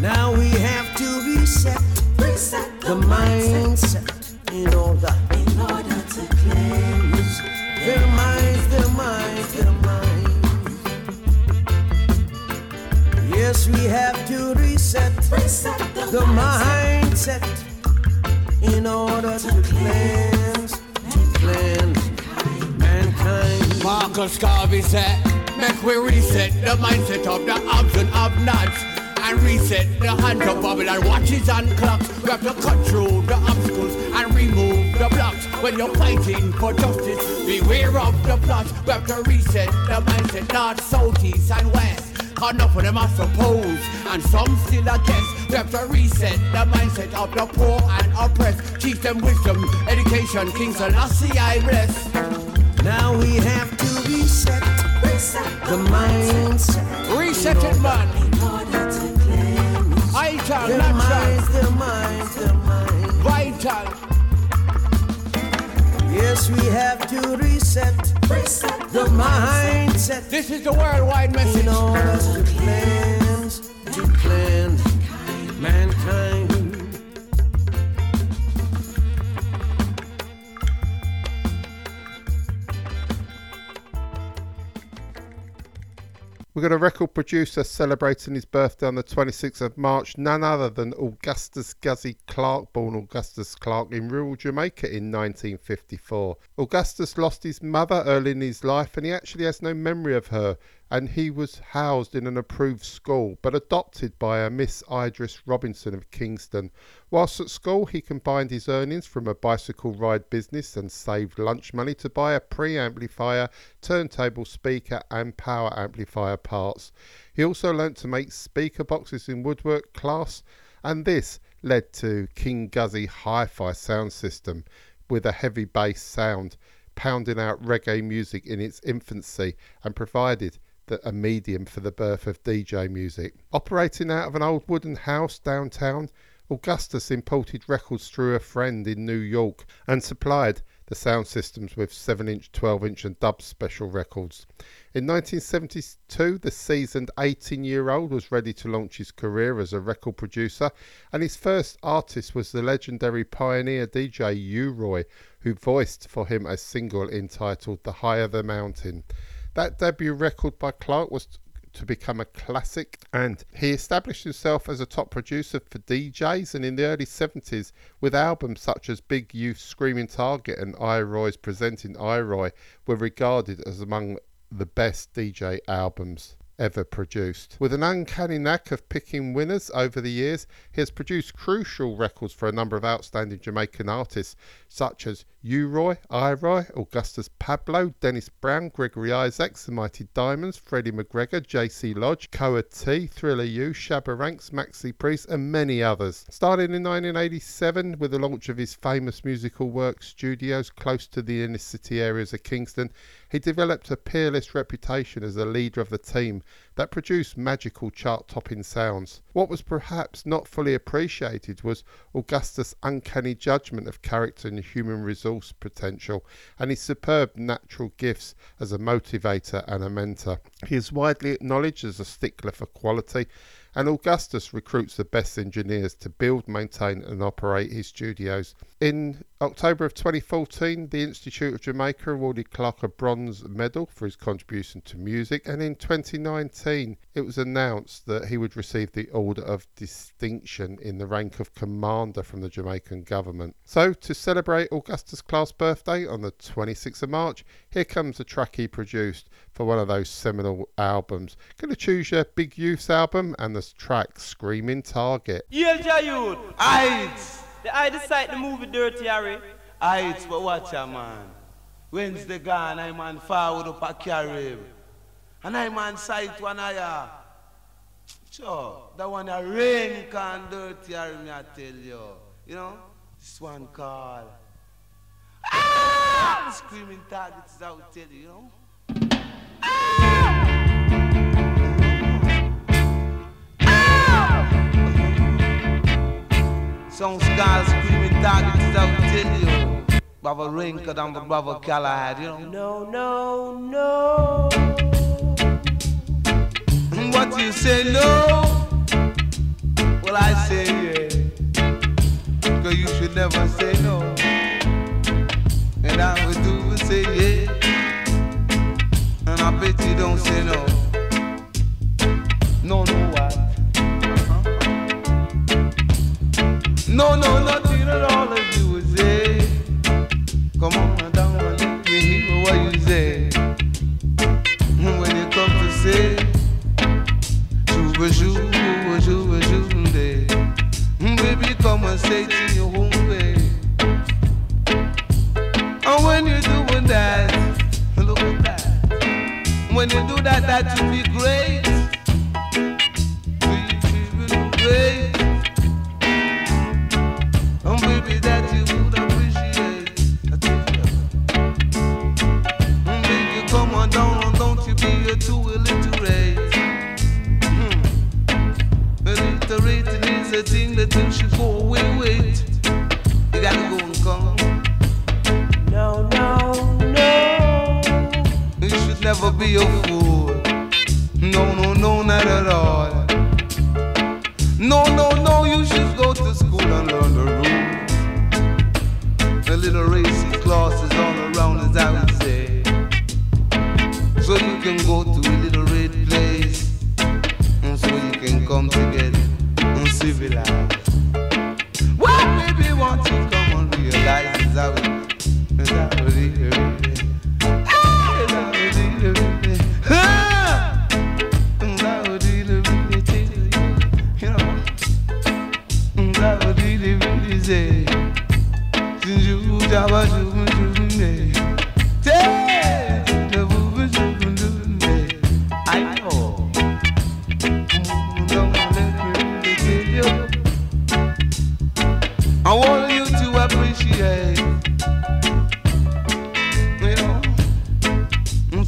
Now we have to reset, reset the mindset in order, in order to cleanse their minds, their minds, their minds. Yes, we have to reset, reset the, mindset in order to cleanse, to cleanse mankind. Marcus Garvey said, make we reset the mindset of the haves and have-nots and reset the hands of Babylon watches and clocks. We have to cut through the obstacles and remove the blocks. When you're fighting for justice, beware of the plots. We have to reset the mindset, north, south, and west. Cause enough of them are suppose, and some still. We have to reset the mindset of the poor and oppressed. Teach them wisdom, education, King Selassie I bless. Now we have to reset, reset the mindset. Reset it, man. In order to cleanse Vital, their natural, minds, their minds, their minds. vital. Yes, we have to reset, reset the mindset This is the worldwide message. in order to cleanse, to cleanse mankind. We've got a record producer celebrating his birthday on the 26th of March, none other than Augustus Gussie Clarke, born Augustus Clarke in rural Jamaica in 1954. Augustus lost his mother early in his life and he actually has no memory of her and he was housed in an approved school but adopted by a Miss Idris Robinson of Kingston. Whilst at school, he combined his earnings from a bicycle ride business and saved lunch money to buy a preamplifier, turntable speaker, and power amplifier parts. He also learnt to make speaker boxes in woodwork class, and this led to King Gussie Hi Fi sound system with a heavy bass sound, pounding out reggae music in its infancy, and provided a medium for the birth of DJ music. Operating out of an old wooden house downtown, Augustus imported records through a friend in New York and supplied the sound systems with 7 inch, 12 inch, and dub special records. In 1972, the seasoned 18 year old was ready to launch his career as a record producer, and his first artist was the legendary pioneer DJ U Roy, who voiced for him a single entitled The Higher the Mountain. That debut record by Clarke was to become a classic and he established himself as a top producer for DJs and in the early 70s with albums such as Big Youth Screaming Target and I-Roy's Presenting I-Roy were regarded as among the best DJ albums ever produced. With an uncanny knack of picking winners over the years, he has produced crucial records for a number of outstanding Jamaican artists such as U-Roy, I-Roy, Augustus Pablo, Dennis Brown, Gregory Isaacs, The Mighty Diamonds, Freddie McGregor, JC Lodge, Cocoa Tea, Thriller U, Shabba Ranks, Maxi Priest, and many others. Starting in 1987 with the launch of his famous musical work studios close to the inner city areas of Kingston, he developed a peerless reputation as a leader of the team that produced magical chart topping sounds. What was perhaps not fully appreciated was Augustus' uncanny judgment of character and human resource potential and his superb natural gifts as a motivator and a mentor. He is widely acknowledged as a stickler for quality and Augustus recruits the best engineers to build, maintain, and operate his studios. In October of 2014, the Institute of Jamaica awarded Clarke a bronze medal for his contribution to music, and in 2019, it was announced that he would receive the Order of Distinction in the rank of Commander from the Jamaican government. So, to celebrate Augustus Clarke's birthday on the 26th of March, here comes a track he produced for one of those seminal albums. Gonna choose your Big Youth album and the track Screaming Target. The I decide the movie Dirty Harry. Aight, but watch ya man. Wednesday gone, I man forward up a carry. And I man sight one eye. Sure, that one a rain can dirty Harry, me I tell you. You know, this one called. Ah! The screaming targets out tell you, you know. Some scars screaming targets out tell you. Brother Rinker and brother Callahan, you know. No, no, no. What you say no? Well, I say yeah. Cause you should never say no. And I would do say yeah. And I bet you don't say no. No, no, No, no, nothing at all if you would say. Come on down and me hear what you say. When you come to say, Shuba Shuba Shuba Day. Baby, come and say to your home way. And when you're doing that, look at that. When you do that, that will be great. You should go away with. You gotta go and come. No, no, no. You should never be a fool. No, no, no, not at all.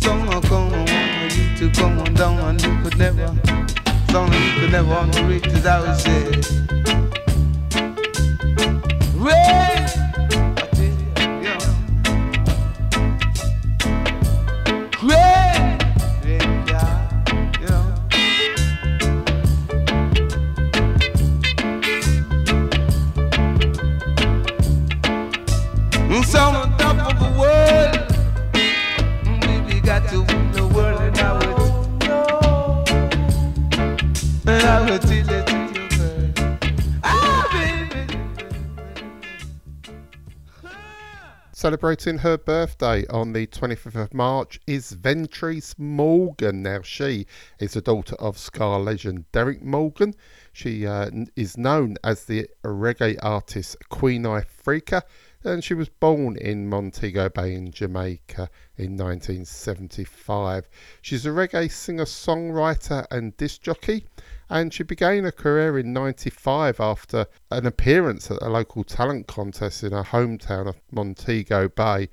Song I come, I want you to come on down and you could never, song you could never underrate as I would say. Rain, Celebrating her birthday on the 25th of March is Ventrice Morgan. Now, she is the daughter of ska legend Derrick Morgan. She uh, is known as the reggae artist Queen Ifrika, and she was born in Montego Bay in Jamaica in 1975. She's a reggae singer, songwriter, and disc jockey and she began her career in 95 after an appearance at a local talent contest in her hometown of Montego Bay,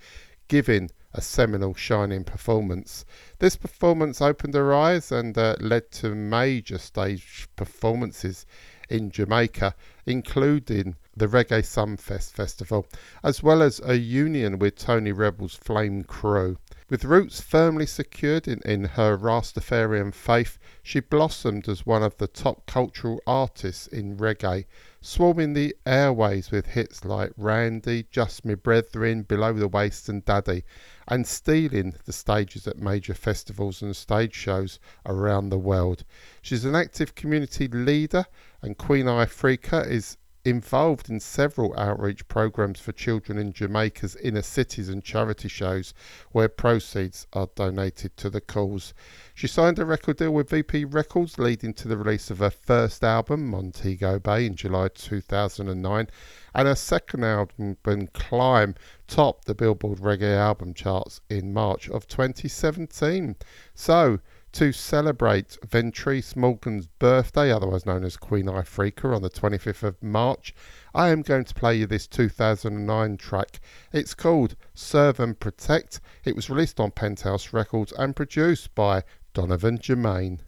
giving a seminal shining performance. This performance opened her eyes and uh, led to major stage performances in Jamaica, including the Reggae Sunfest Festival, as well as a union with Tony Rebel's Flame Crew. With roots firmly secured in, in her Rastafarian faith, she blossomed as one of the top cultural artists in reggae, swarming the airways with hits like Randy, Just Me Brethren, Below the Waist and Daddy, and stealing the stages at major festivals and stage shows around the world. She's an active community leader, and Queen Ifrika is involved in several outreach programs for children in Jamaica's inner cities and charity shows where proceeds are donated to the cause. She signed a record deal with VP Records, leading to the release of her first album, Montego Bay, in July 2009, and her second album, Climb, topped the Billboard Reggae album charts in March of 2017. So, to celebrate Ventrice Morgan's birthday, otherwise known as Queen Ifrika, on the 25th of March, I am going to play you this 2009 track. It's called Serve and Protect. It was released on Penthouse Records and produced by Donovan Germain.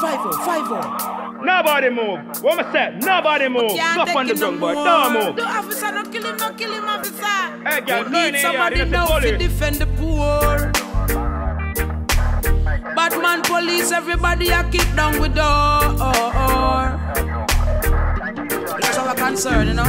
Five oh, five oh. Nobody move. What am I say? Nobody move. Can't Stop on the take it no drum boy. more. Don't move. The officer, don't kill him, don't kill him, officer. Hey, girl, we go in need here, somebody this is now to police. defend the poor. Batman police, everybody a kick down with door. That's our concern, you know.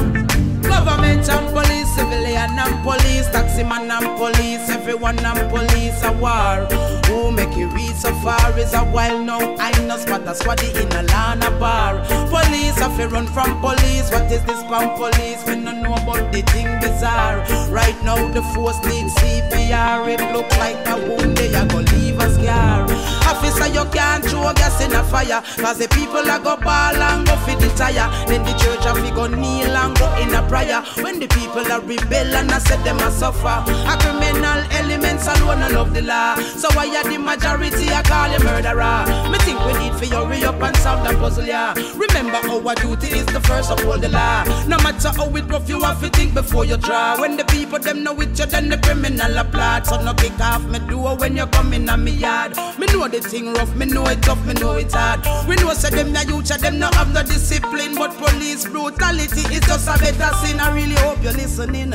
Government and police, civilian and police, taxi man and police, everyone and police a war. Who make it reach so far is a while now. I know spot a squaddy in a lana bar. Police have to run from police. What is this from police? We don't know about the thing bizarre. Right now the force needs CPR. It look like a wound they a go leave a scar. Officer, you can't throw gas in a fire. Cause the people a go ball and go for the tire. Then the church a fi go kneel and go in a prayer. When the people a rebel and I said them a suffer. A criminal elements alone I love the law. So why are the majority a call you murderer? Me think we need for hurry up and solve that puzzle, yeah. Remember our duty is the first uphold the law. No matter how it rough, you have to think before you draw. When the people them know it, you then the criminal applaud. So no kick off me door when you come in me yard. Me know the thing rough, me know it tough, me know it hard. We know say them the youth, them no have no discipline, but police brutality is just a better sin. I really hope you're listening.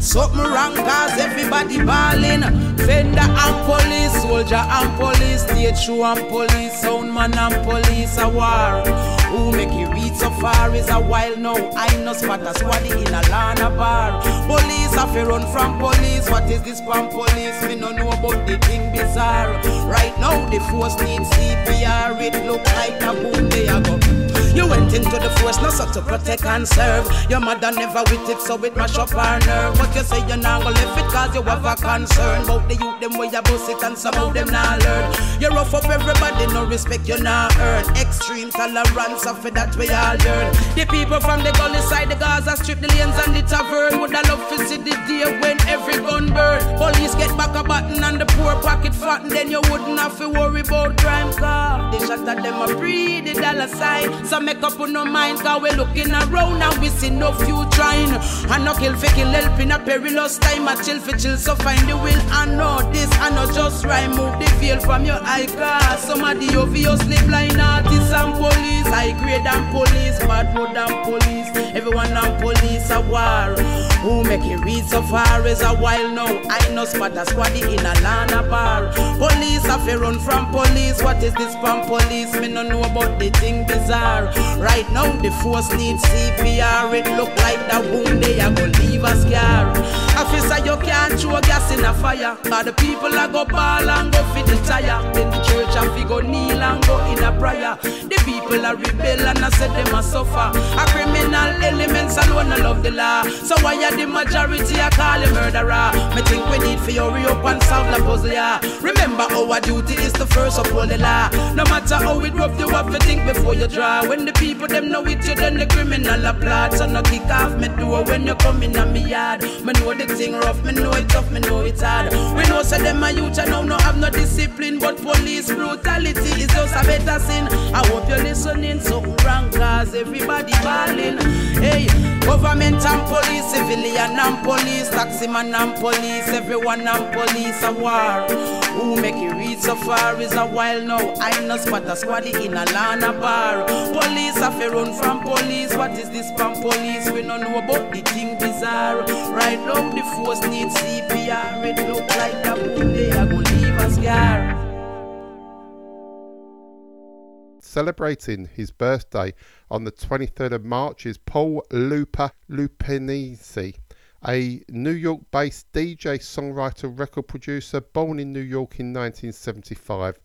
Something wrong cause everybody ballin'. Fender and police, soldier and police, state show and police, sound man and police a war. Who make it reach so far is a while now. I know spot a squaddy in a lana bar. Police have to run from police. What is this from police? Me no know about the thing bizarre. Right now the force needs CPR. It look like a boom they a go. You went into the force, not so to protect and serve. Your mother never with it, so it mash up her nerve. But you say you're not gonna it cause you have a concern. About the youth, them way you bust it and some of them not learn. You rough up everybody, no respect you not earn. Extreme tolerance, of it that we all learn. The people from the gully side, the Gaza strip, the lanes and the tavern. Would I love to see the day when every gun burn. Police get back a button and the poor pocket fat, and then you wouldn't have to worry about crime car. They shot at them a the dollar sign. Make up on no mind, cause we looking around and we see no few trying. And no kill for kill help in a perilous time. I chill for chill, so find the will. I know this, I know just right. Move the veil from your eye. Some of the obviously blind artists and police. High grade and police, bad road and police. Everyone and police a war. Who make it read so far is a while now. I know spot a squaddy in a Lana bar. Police have to run from police. What is this from police? Me no know about the thing bizarre. Right now the force needs CPR. It look like the wound they are gonna leave a scar. Officer, you can't throw gas in a fire. But the people are go ball and go fit the tire. Then the church and fi go kneel and go in a prayer. The people are rebel and I said them a suffer. A criminal elements alone I love the law. So why are the majority I call a murderer? Me think we need for hurry up and solve the puzzle, yeah. Remember our duty is to first uphold the law. No matter how it rough, you have to think before you draw. When the people them know it, you then the criminal applaud. So no kick off me door when you come in on me yard. Me know the thing rough, me know it tough, me know it hard. We know say them a youth and now no have no discipline, but police brutality is just a better sin. I hope you're listening, something wrong cause everybody balling. Hey, government and police, civilian and police, taximan and police, everyone and police a war. Who make it reach so far is a while now. I know spot a squaddy in a Lana bar. Police have to run from police. What is this from police? We don't know about the thing bizarre. Right now the force needs CPR. It look like a boom they are gonna leave a scar. Celebrating his birthday on the 23rd of March is Paul Lupa Lupinisi, a New York based DJ, songwriter, record producer born in New York in 1975.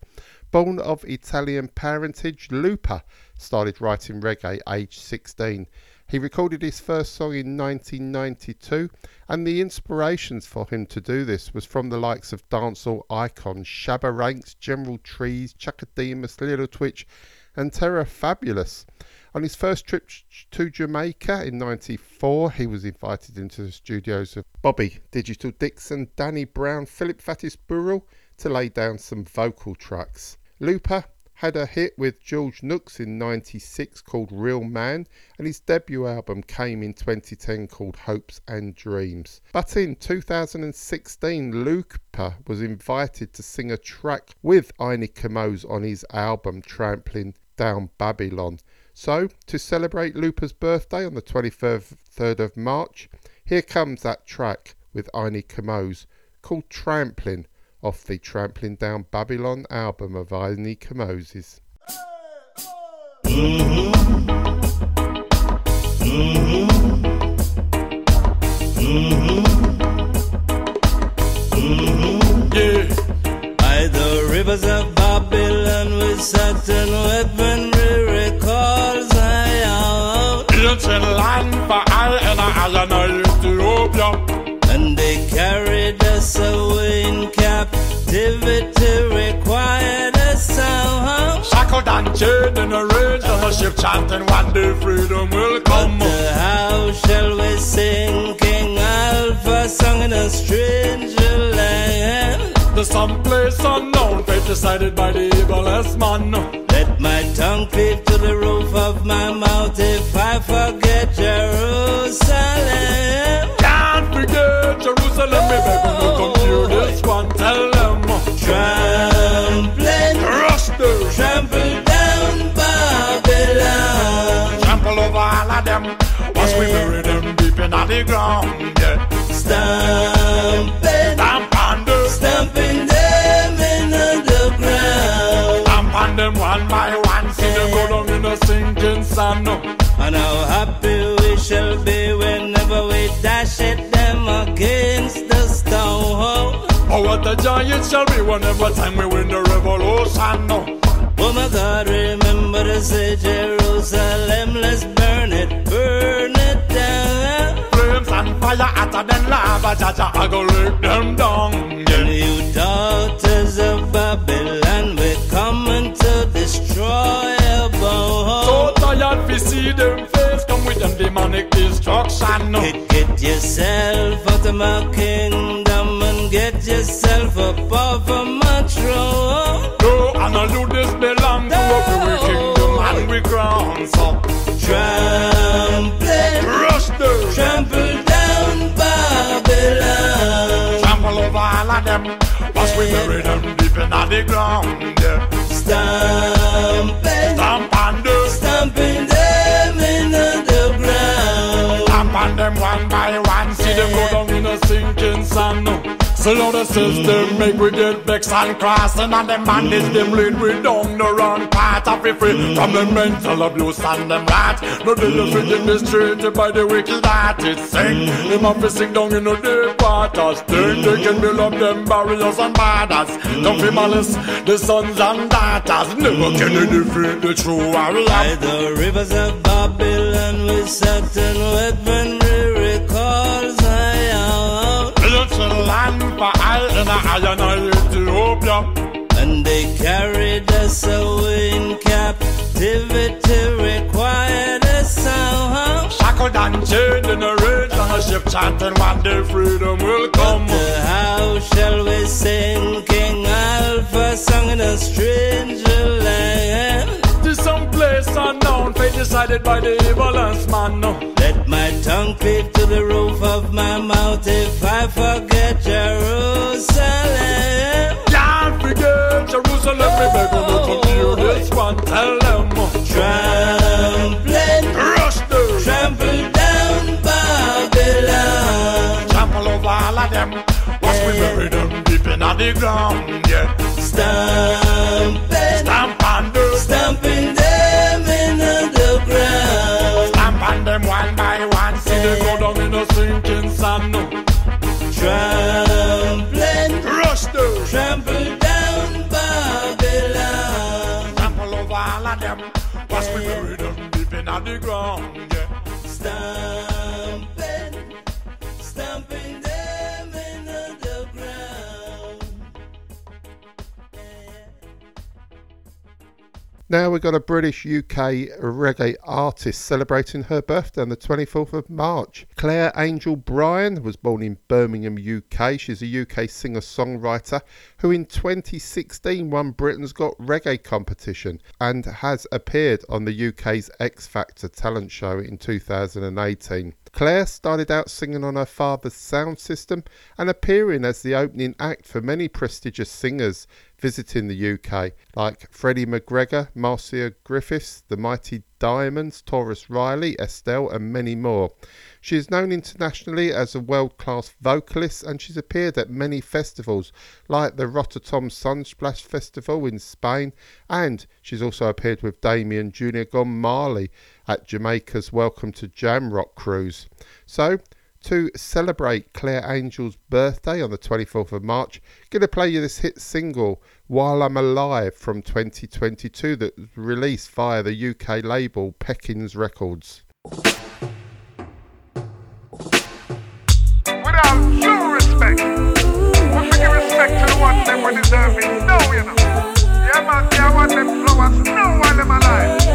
Born of Italian parentage, Lupa started writing reggae aged 16. He recorded his first song in 1992, and the inspirations for him to do this was from the likes of dancehall icons Shabba Ranks, General Trees, Chaka Demus, Little Twitch, and Terror Fabulous. On his first trip to Jamaica in 94, he was invited into the studios of Bobby Digital Dixon, Danny Browne, Philip Fattis Burrell to lay down some vocal tracks. Looper had a hit with George Nooks in 96 called Real Man, and his debut album came in 2010 called Hopes and Dreams. But in 2016, Looper was invited to sing a track with Ini Kamoze on his album Trampling Down Babylon. So, to celebrate Looper's birthday on the 23rd of March, here comes that track with Ini Kamoze called Trampling off the Trampling Down Babylon album of Kamoze's. Yeah. By the rivers of Babylon am. Land for all and I and Ethiopia. And they carried us away in captivity, required us somehow. Shackled and chained in a rage on a ship chanting one day freedom will come. But how shall we sing King Alpha song in a stranger land? There's some place unknown, fate decided by the evilest man. Let my tongue cleave to the roof of my mouth if I forget Jerusalem. Can't forget Jerusalem, beg you to come hear this one. Tell them, Trampling, rush them, trample down Babylon. trample over all of them. Once we eh. bury them deep in the ground, yeah. Stamp on them, one by one. See them go down in a sinking sun. And how happy we shall be whenever we dash at them against the stone. Oh, what a joy it shall be whenever time we win the revolution. Oh my God, remember but I say Jerusalem, let's burn it, burn it down. Flames and fire hotter than lava, Jaja, I go lick them down. And you daughters of Babylon, we're coming to destroy your So bones. tired to see them face, come with them demonic destruction. Get, get yourself out of my kingdom and get yourself up off of my throne. No, and I do this belong to a free kingdom and we crown so. Trample, Rush them, trample down Babylon. trample over all of them. We bury them deep in the ground, yeah. Stamping, Stamp on them, stamping them into the ground. stamp on them one by one. See them go down in a sinking sun. Slow the system, make we get vexed and crossing And them bandits, them lead we down the wrong path Of we free. From the mental abuse and them rats No day is written mistreated by the wicked heart It's sick, them have to sink down in the deep waters Think they can build up them barriers and borders. Don't be malice, the sons and daughters. Never can they defeat the true warrior By the rivers of Babylon we with certain weaponry land for I in a iron Ethiopia And they carried us away in captivity, required a sound. Shackled and chained in a rage on a ship chanting one day freedom will come. How shall we sing King Alpha song in a? To place unknown, fate decided by the evilest man. No. Let my tongue cleave to the roof of my mouth if I forget Jerusalem. Can't forget Jerusalem, me beg you to hear this one. Tell them, Trampling, rush them, trample down Babylon. trample over all of them. Watch we bury them deep in the ground, in Now we've got a British UK reggae artist celebrating her birthday on the 24th of March. Claire Angel Bryan was born in Birmingham, UK. She's a UK singer songwriter who in 2016 won Britain's Got Reggae competition and has appeared on the UK's X Factor talent show in 2018. Claire started out singing on her father's sound system and appearing as the opening act for many prestigious singers visiting the UK, like Freddie McGregor, Marcia Griffiths, the Mighty Diamonds, Tarrus Riley, Estelle, and many more. She is known internationally as a world class vocalist and she's appeared at many festivals like the Rotterdam Sunsplash Festival in Spain, and she's also appeared with Damian Junior Gong Marley at Jamaica's Welcome to Jamrock cruise. So, to celebrate Claire Angel's birthday on the 24th of March, going to play you this hit single While I'm Alive from 2022 that was released via the UK label Peckings Records. Without due respect, respect to the ones them who deserve it. No, you know. Yeah, man, yeah, I want them flowers. No, while them alive.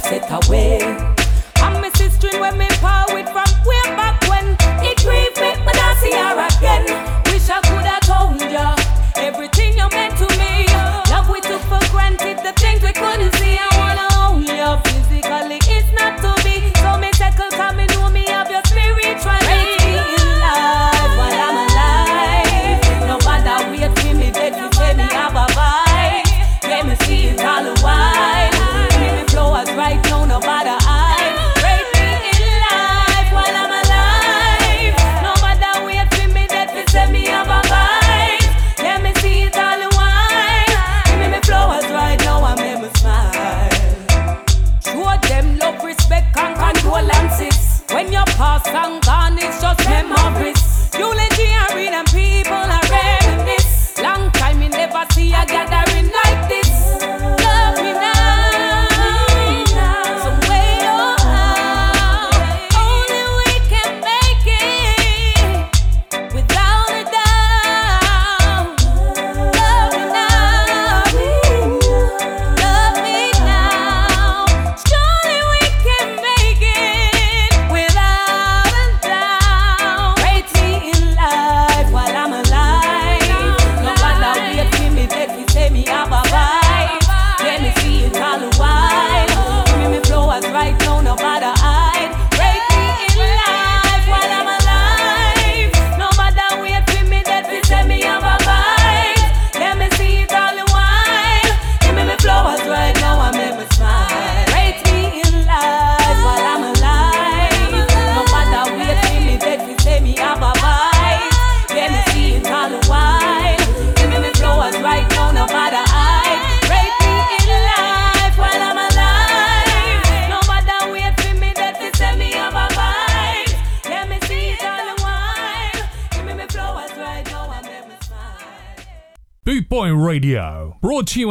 Set away.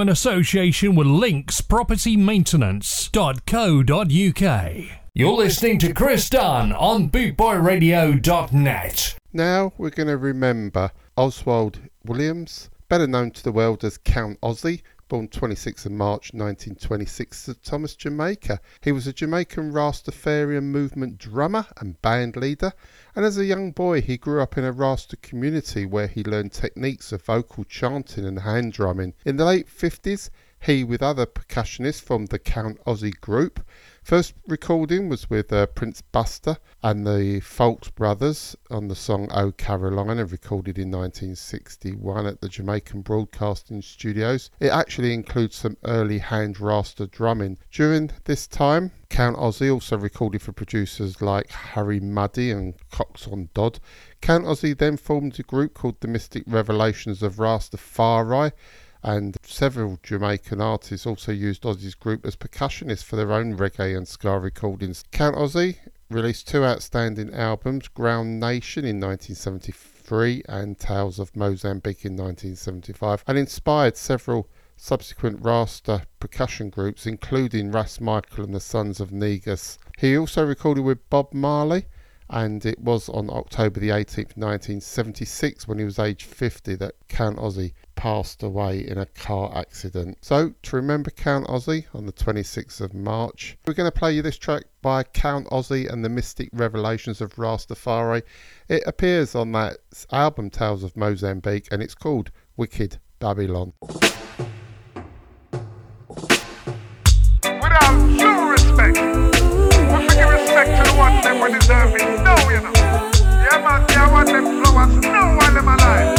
In association with Links Property Maintenance.co.uk. You're listening to Chris Dunn on bootboyradio.net. Now we're going to remember Oswald Williams, better known to the world as Count Ossie, born 26th of March 1926 at Thomas, Jamaica. He was a Jamaican Rastafarian movement drummer and band leader, and as a young boy he grew up in a Rasta community where he learned techniques of vocal chanting and hand drumming. In the late 50s, he, with other percussionists, from the Count Ossie group. First recording was with uh, Prince Buster and the Folkes Brothers on the song Oh Carolina, recorded in 1961 at the Jamaican Broadcasting Studios. It actually includes some early hand rasta drumming. During this time, Count Ossie also recorded for producers like Harry Mudie and Coxsone Dodd. Count Ossie then formed a group called the Mystic Revelations of Rastafari and several Jamaican artists also used Ossie's group as percussionists for their own reggae and ska recordings. Count Ossie released two outstanding albums, Grounation in 1973 and Tales of Mozambique in 1975, and inspired several subsequent Rasta percussion groups, including Ras Michael and the Sons of Negus. He also recorded with Bob Marley, and it was on October the 18th, 1976, when he was aged 50, that Count Ossie passed away in a car accident. So, to remember Count Ossie on the 26th of March, we're going to play you this track by Count Ossie and the Mystic Revelations of Rastafari. It appears on that album Tales of Mozambique, and it's called Wicked Babylon. To the ones that were deserving. No, you know. Yeah, man, yeah, I want them flowers. No, while them alive.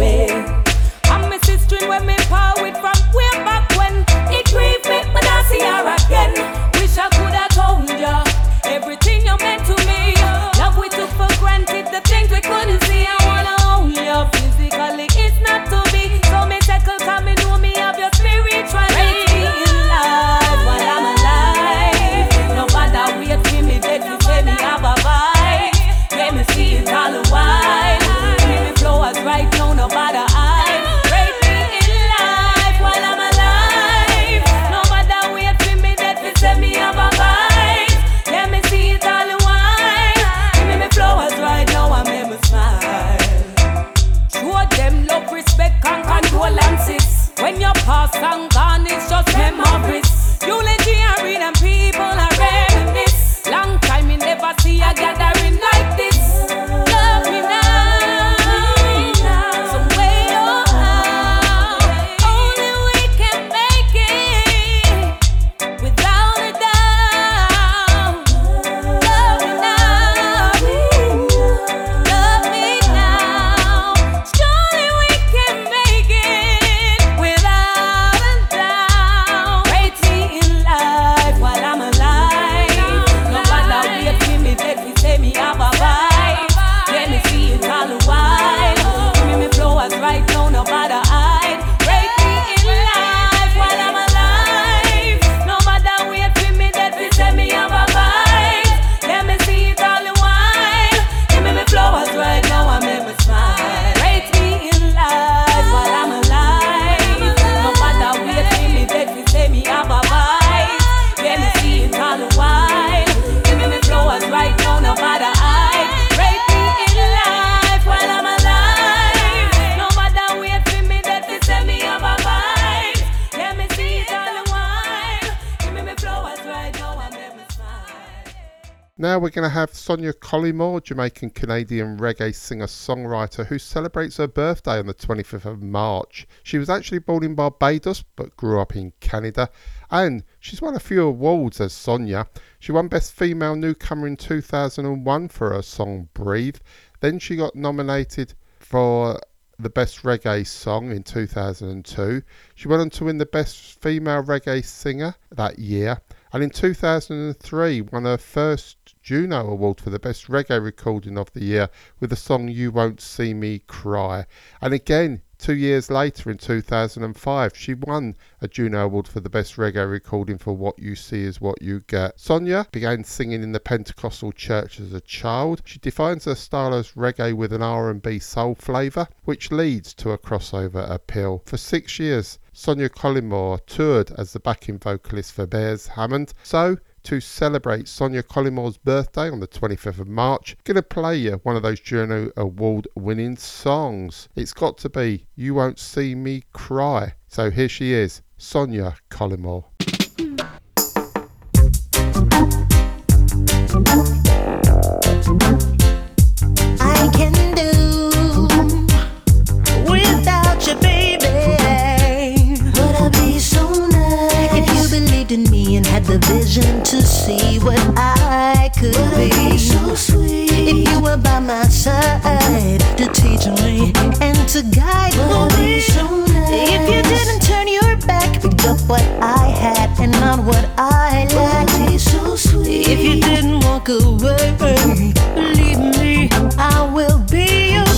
where Now we're going to have Sonia Collymore, Jamaican Canadian reggae singer songwriter who celebrates her birthday on the 25th of March. She was actually born in Barbados but grew up in Canada and she's won a few awards as Sonia. She won Best Female Newcomer in 2001 for her song Breathe. Then she got nominated for the Best Reggae Song in 2002. She went on to win the Best Female Reggae Singer that year, and in 2003 won her first Juno Award for the Best Reggae Recording of the Year with the song You Won't See Me Cry. And again, two years later in 2005, she won a Juno Award for the Best Reggae Recording for What You See Is What You Get. Sonia began singing in the Pentecostal church as a child. She defines her style as reggae with an R&B soul flavour, which leads to a crossover appeal. For six years, Sonia Collymore toured as the backing vocalist for Beres Hammond. So, to celebrate Sonia Collymore's birthday on the 25th of March, going to play you one of those Juno Award winning songs. It's got to be You Won't See Me Cry. So here she is, Sonia Collymore. The vision to see what I could be? be so sweet? If you were by my side to teach me and to guide Would me. so nice? If you didn't turn your back, picked up what I had and not what I lacked. So sweet? If you didn't walk away, believe me, I will be okay.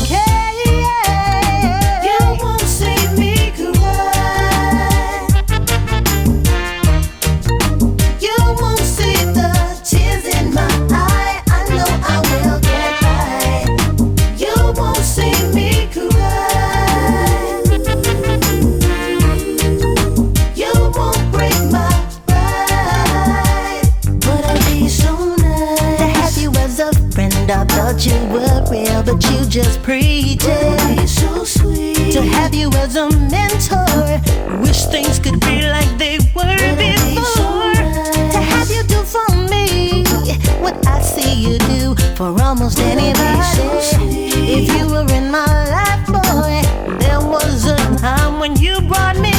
Pretend. Be so sweet. To have you as a mentor, wish things could be like they were before. To have you do for me what I see you do for almost anybody. If you were in my life, boy, there was a time when you brought me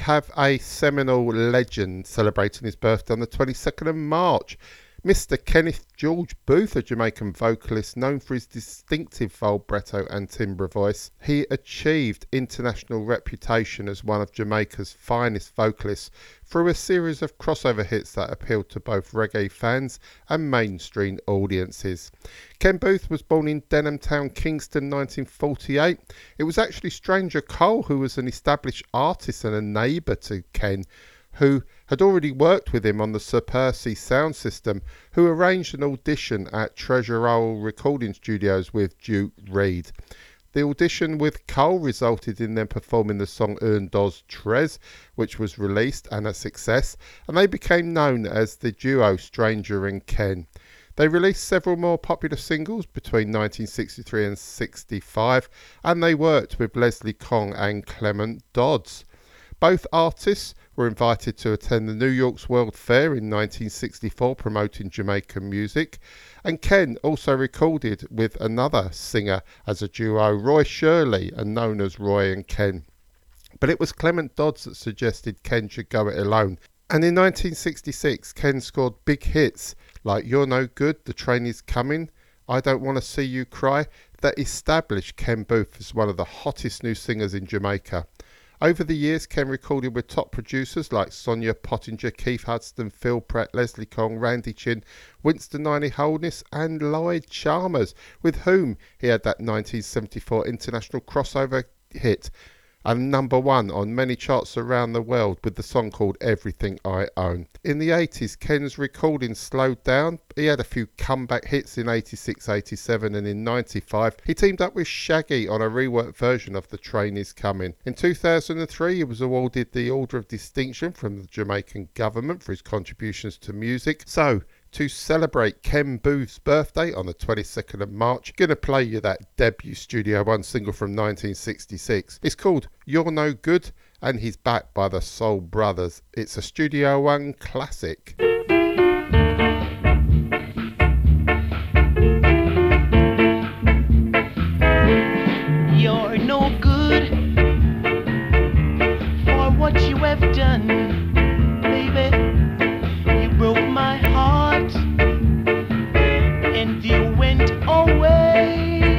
have a seminal legend celebrating his birthday on the 22nd of March. Mr. Kenneth George Boothe, a Jamaican vocalist known for his distinctive vibrato and timbre voice, he achieved international reputation as one of Jamaica's finest vocalists through a series of crossover hits that appealed to both reggae fans and mainstream audiences. Ken Boothe was born in Denham Town, Kingston, 1948. It was actually Stranger Cole who was an established artist and a neighbour to Ken who had already worked with him on the Sir Percy sound system, who arranged an audition at Treasure Isle Recording Studios with Duke Reid. The audition with Cole resulted in them performing the song Un Dos Tres, which was released and a success, and they became known as the duo Stranger and Ken. They released several more popular singles between 1963 and 65, and they worked with Leslie Kong and Clement Dodds. Both artists were invited to attend the New York's World Fair in 1964 promoting Jamaican music, and Ken also recorded with another singer as a duo, Roy Shirley, and known as Roy and Ken. But it was Clement Dodds that suggested Ken should go it alone. And in 1966, Ken scored big hits like You're No Good, The Train Is Coming, I Don't Want to See You Cry, that established Ken Boothe as one of the hottest new singers in Jamaica. Over the years, Ken recorded with top producers like Sonia Pottinger, Keith Hudson, Phil Pratt, Leslie Kong, Randy Chin, Winston Niney Holness, and Lloyd Charmers, with whom he had that 1974 international crossover hit and number one on many charts around the world with the song called Everything I Own. In the 80s, Ken's recording slowed down. He had a few comeback hits in 86, 87, and in 95, he teamed up with Shaggy on a reworked version of The Train Is Coming. In 2003, he was awarded the Order of Distinction from the Jamaican government for his contributions to music. So, to celebrate Ken Boothe's birthday on the 22nd of March. Gonna play you that debut Studio One single from 1966. It's called You're No Good and he's backed by the Soul Brothers. It's a Studio One classic. Went away.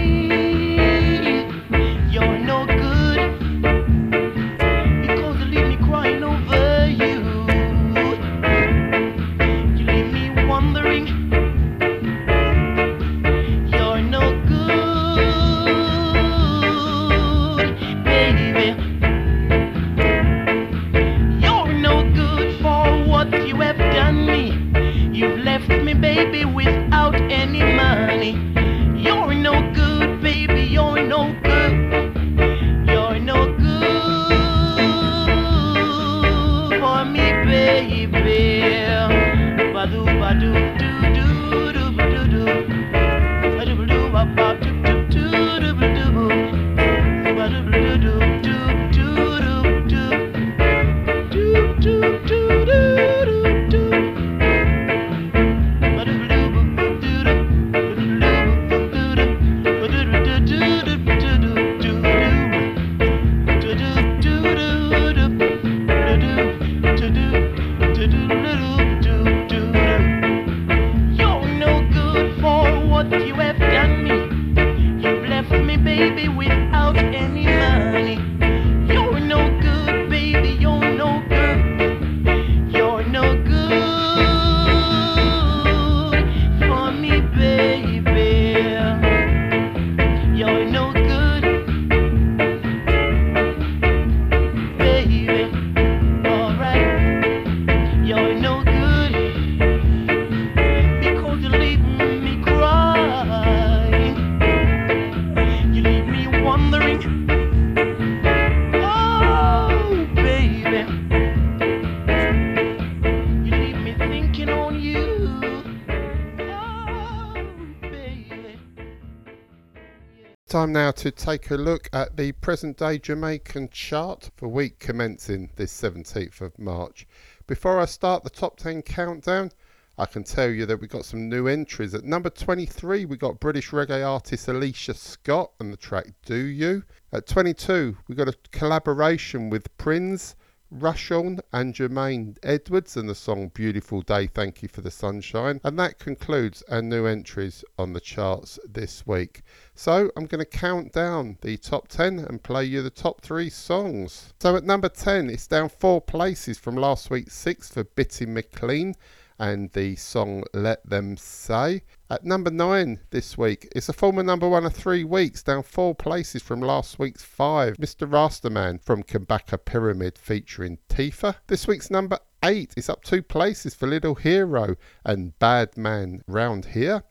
Time now to take a look at the present day Jamaican chart for week commencing this 17th of March. Before I start the top 10 countdown, I can tell you that we've got some new entries. At number 23, we got British reggae artist Alicia Scott and the track Do You. At 22, we got a collaboration with Prince, Rushon and Jermaine Edwards and the song Beautiful Day, Thank You for the Sunshine. And that concludes our new entries on the charts this week. So I'm going to count down the top 10 and play you the top three songs. So at number 10, it's down four places from last week's six for Bitty McLean and the song Let Them Say. At number nine this week, it's a former number one of three weeks, down four places from last week's five. Mr. Rastaman from Kabaka Pyramid featuring Tifa. This week's number eight is up two places for Little Hero and Bad Man Round Here.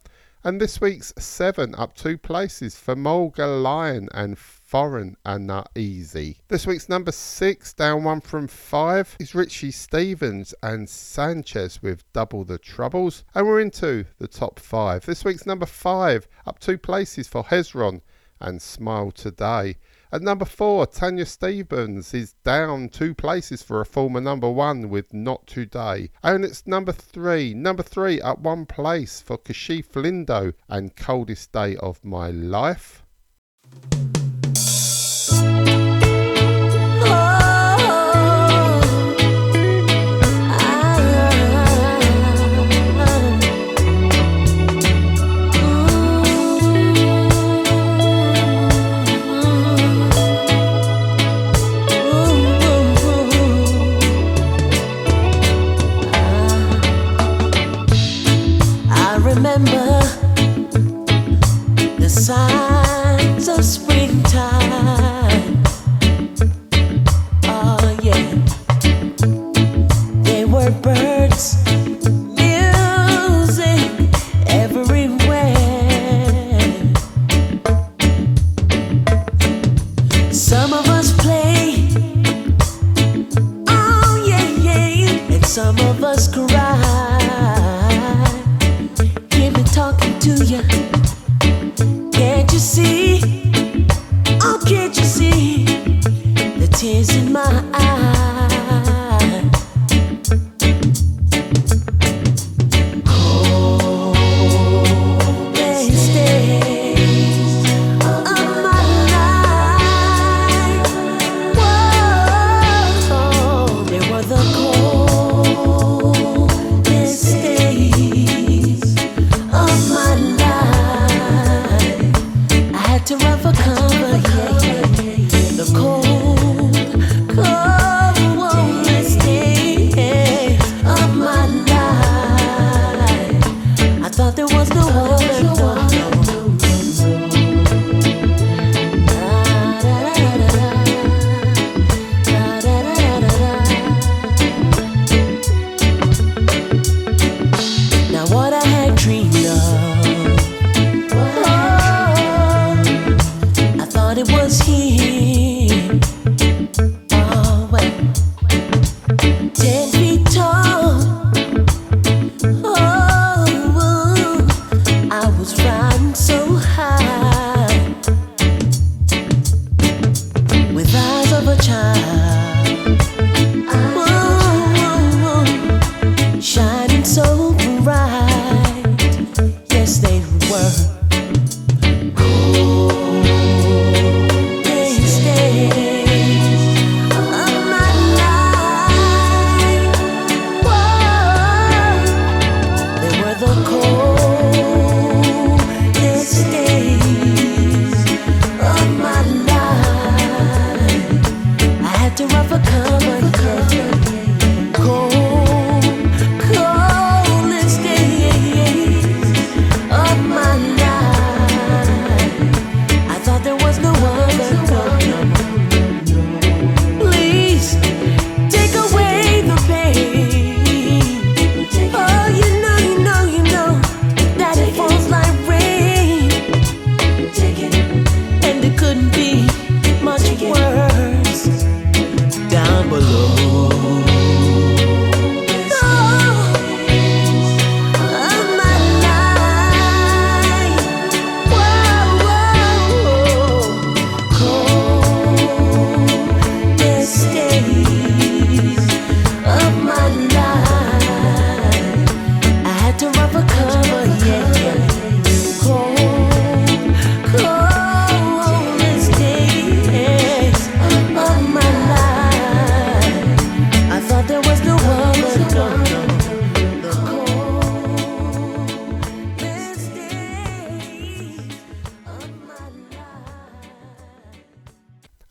And this week's seven up two places for Mulga Lion and Foreign and Not Easy. This week's number six, down one from five, is Richie Stephens and Sanchez with Double the Troubles. And we're into the top five. This week's number five, up two places for Hezron and Smile Today. At number four, Tanya Stephens is down two places for a former number one with Not Today. And it's number three. Number three at one place for Kashif Lindo and Coldest Day of My Life.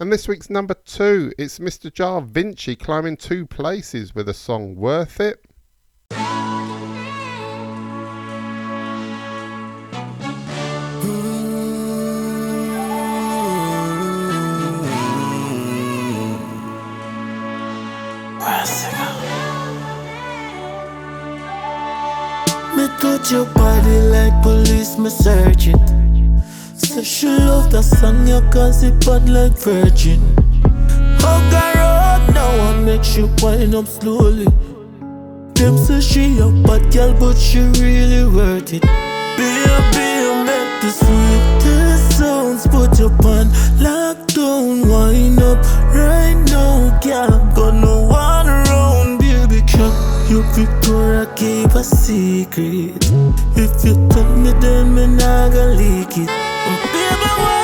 And this week's number two, it's Mr. Jah Vinci climbing two places with a song Worth It. Me touch your body like police, me searching. Say she love the song you cause it bad like virgin. Hug her up now and make she wind up slowly. Them say she a bad girl, but she really worth it. Baby, make the sweetest sounds. Put your pan lockdown, wind up right now. Can't got no one around, baby. Can you Victoria keep a secret? If you tell me, then me not gonna leak it. Baby,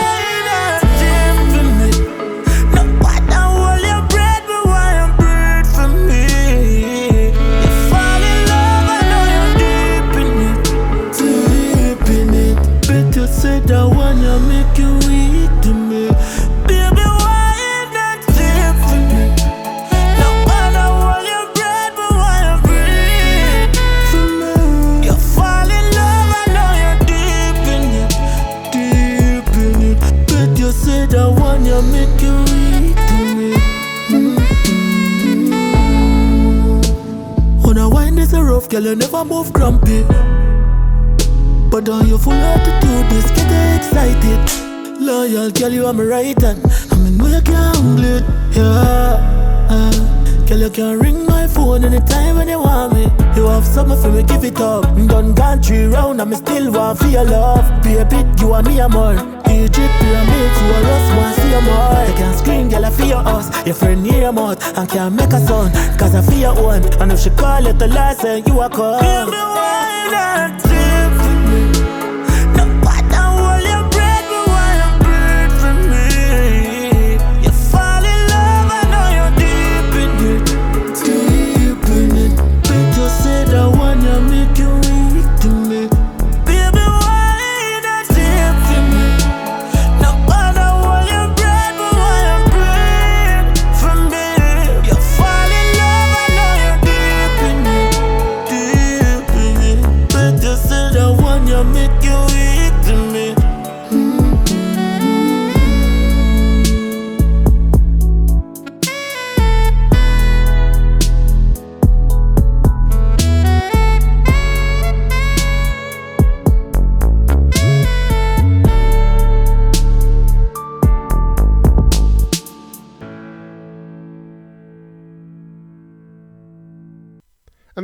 girl, you never move grumpy. But on your full attitude, this get you excited. Loyal girl, you are my right hand. I mean, know you can't handle it, yeah. Girl, you can ring my phone anytime when you want me. You have something for me, give it up. Done gone three round, and me still want for your love. Baby, you and me, I'm all. Egypt pyramids, you are us, want see them more. You can scream, girl, I fear us. Your friend near your mouth, and can't make a sound. Cause I fear own. And if she call it the last, then you are. Give me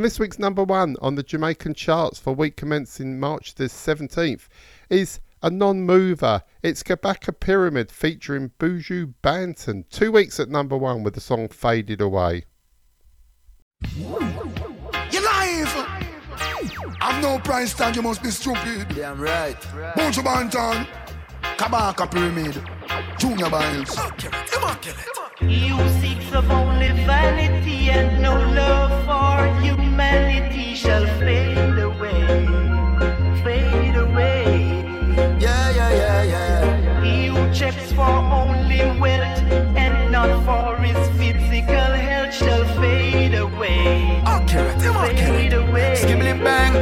And this week's number one on the Jamaican charts for week commencing March the 17th is a non mover. It's Kabaka Pyramid featuring Buju Banton. Two weeks at number one with the song Faded Away. You're live! I've no price tag, you must be stupid. Damn right. Buju Banton, Kabaka Pyramid, Junior Biles. Come on, kill it. You seek of only vanity and no love away. Skibbly bang.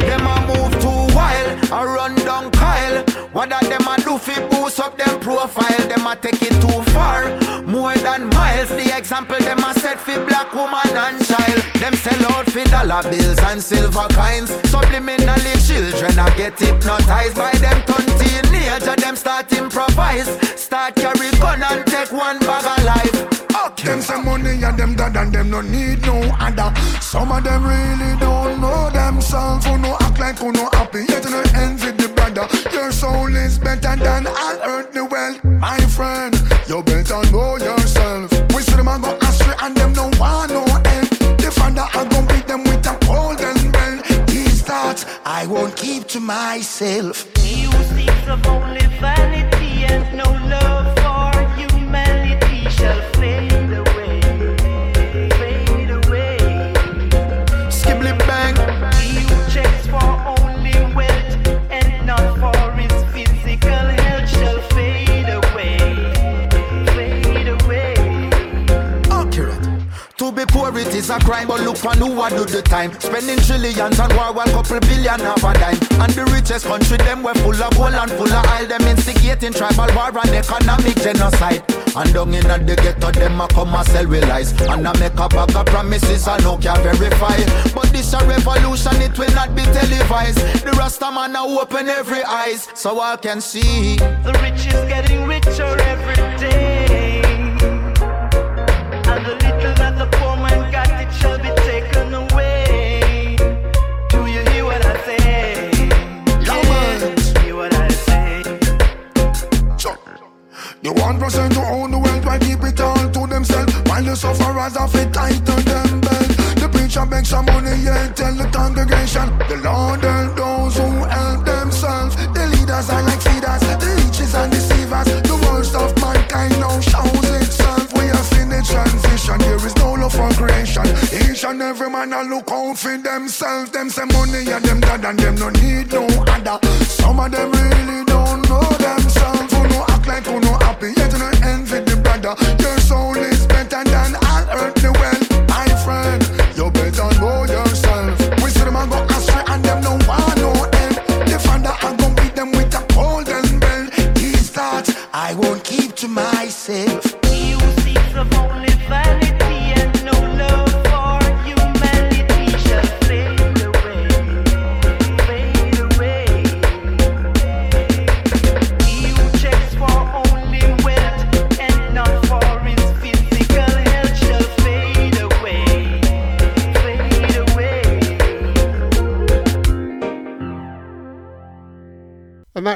Them a move too wild, a run down Kyle. What that them a do fi boost up them profile? Them a take it too far, more than miles. The example them a set fi black woman and child. Them sell out fi dollar bills and silver coins. Subliminally children a get hypnotized by them turn teenager. Them start improvise, start carry gun and take one bag of life. Them say money and them dad and them no need no other. Some of them really don't know themselves. Who no act like who no happy, yet no envy the brother. Your soul is better than all earthly wealth. My friend, you better know yourself. We see them a go astray and them no want no end. The father I go beat them with a golden bell. These thoughts I won't keep to myself. Who seeks of only vanity and no love a crime, but look on who a do the time. Spending trillions on war, one couple billion half a dime. And the richest country, them were full of gold and full of oil. Them instigating tribal war and economic genocide. And down in the ghetto, them a come and sell with lies. And I make a bag of promises I no can verify. But this a revolution, it will not be televised. The Rasta man now open every eyes, so I can see. The rich is getting richer every day. The one percent to own the wealth, why keep it all to themselves? While the sufferers have it tight to them belt. The preacher begs some money, yeah, tell the congregation. The Lord help those who help themselves. The leaders are like feeders, the leeches and deceivers. The worst of mankind now shows itself. We have seen the transition, there is no love for creation. Each and every man a look out for themselves. Them say money and them dad and them no need no other. Some of them really don't know themselves. Act like who no happy, yet no envy the brother.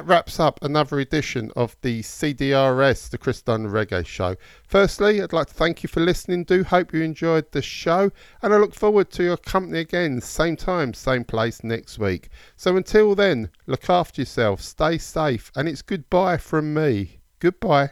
That wraps up another edition of the CDRS, the Chris Dunn Reggae Show. Firstly, I'd like to thank you for listening. Do hope you enjoyed the show, and I look forward to your company again, same time, same place next week. So until then, look after yourself, stay safe, and it's goodbye from me. Goodbye.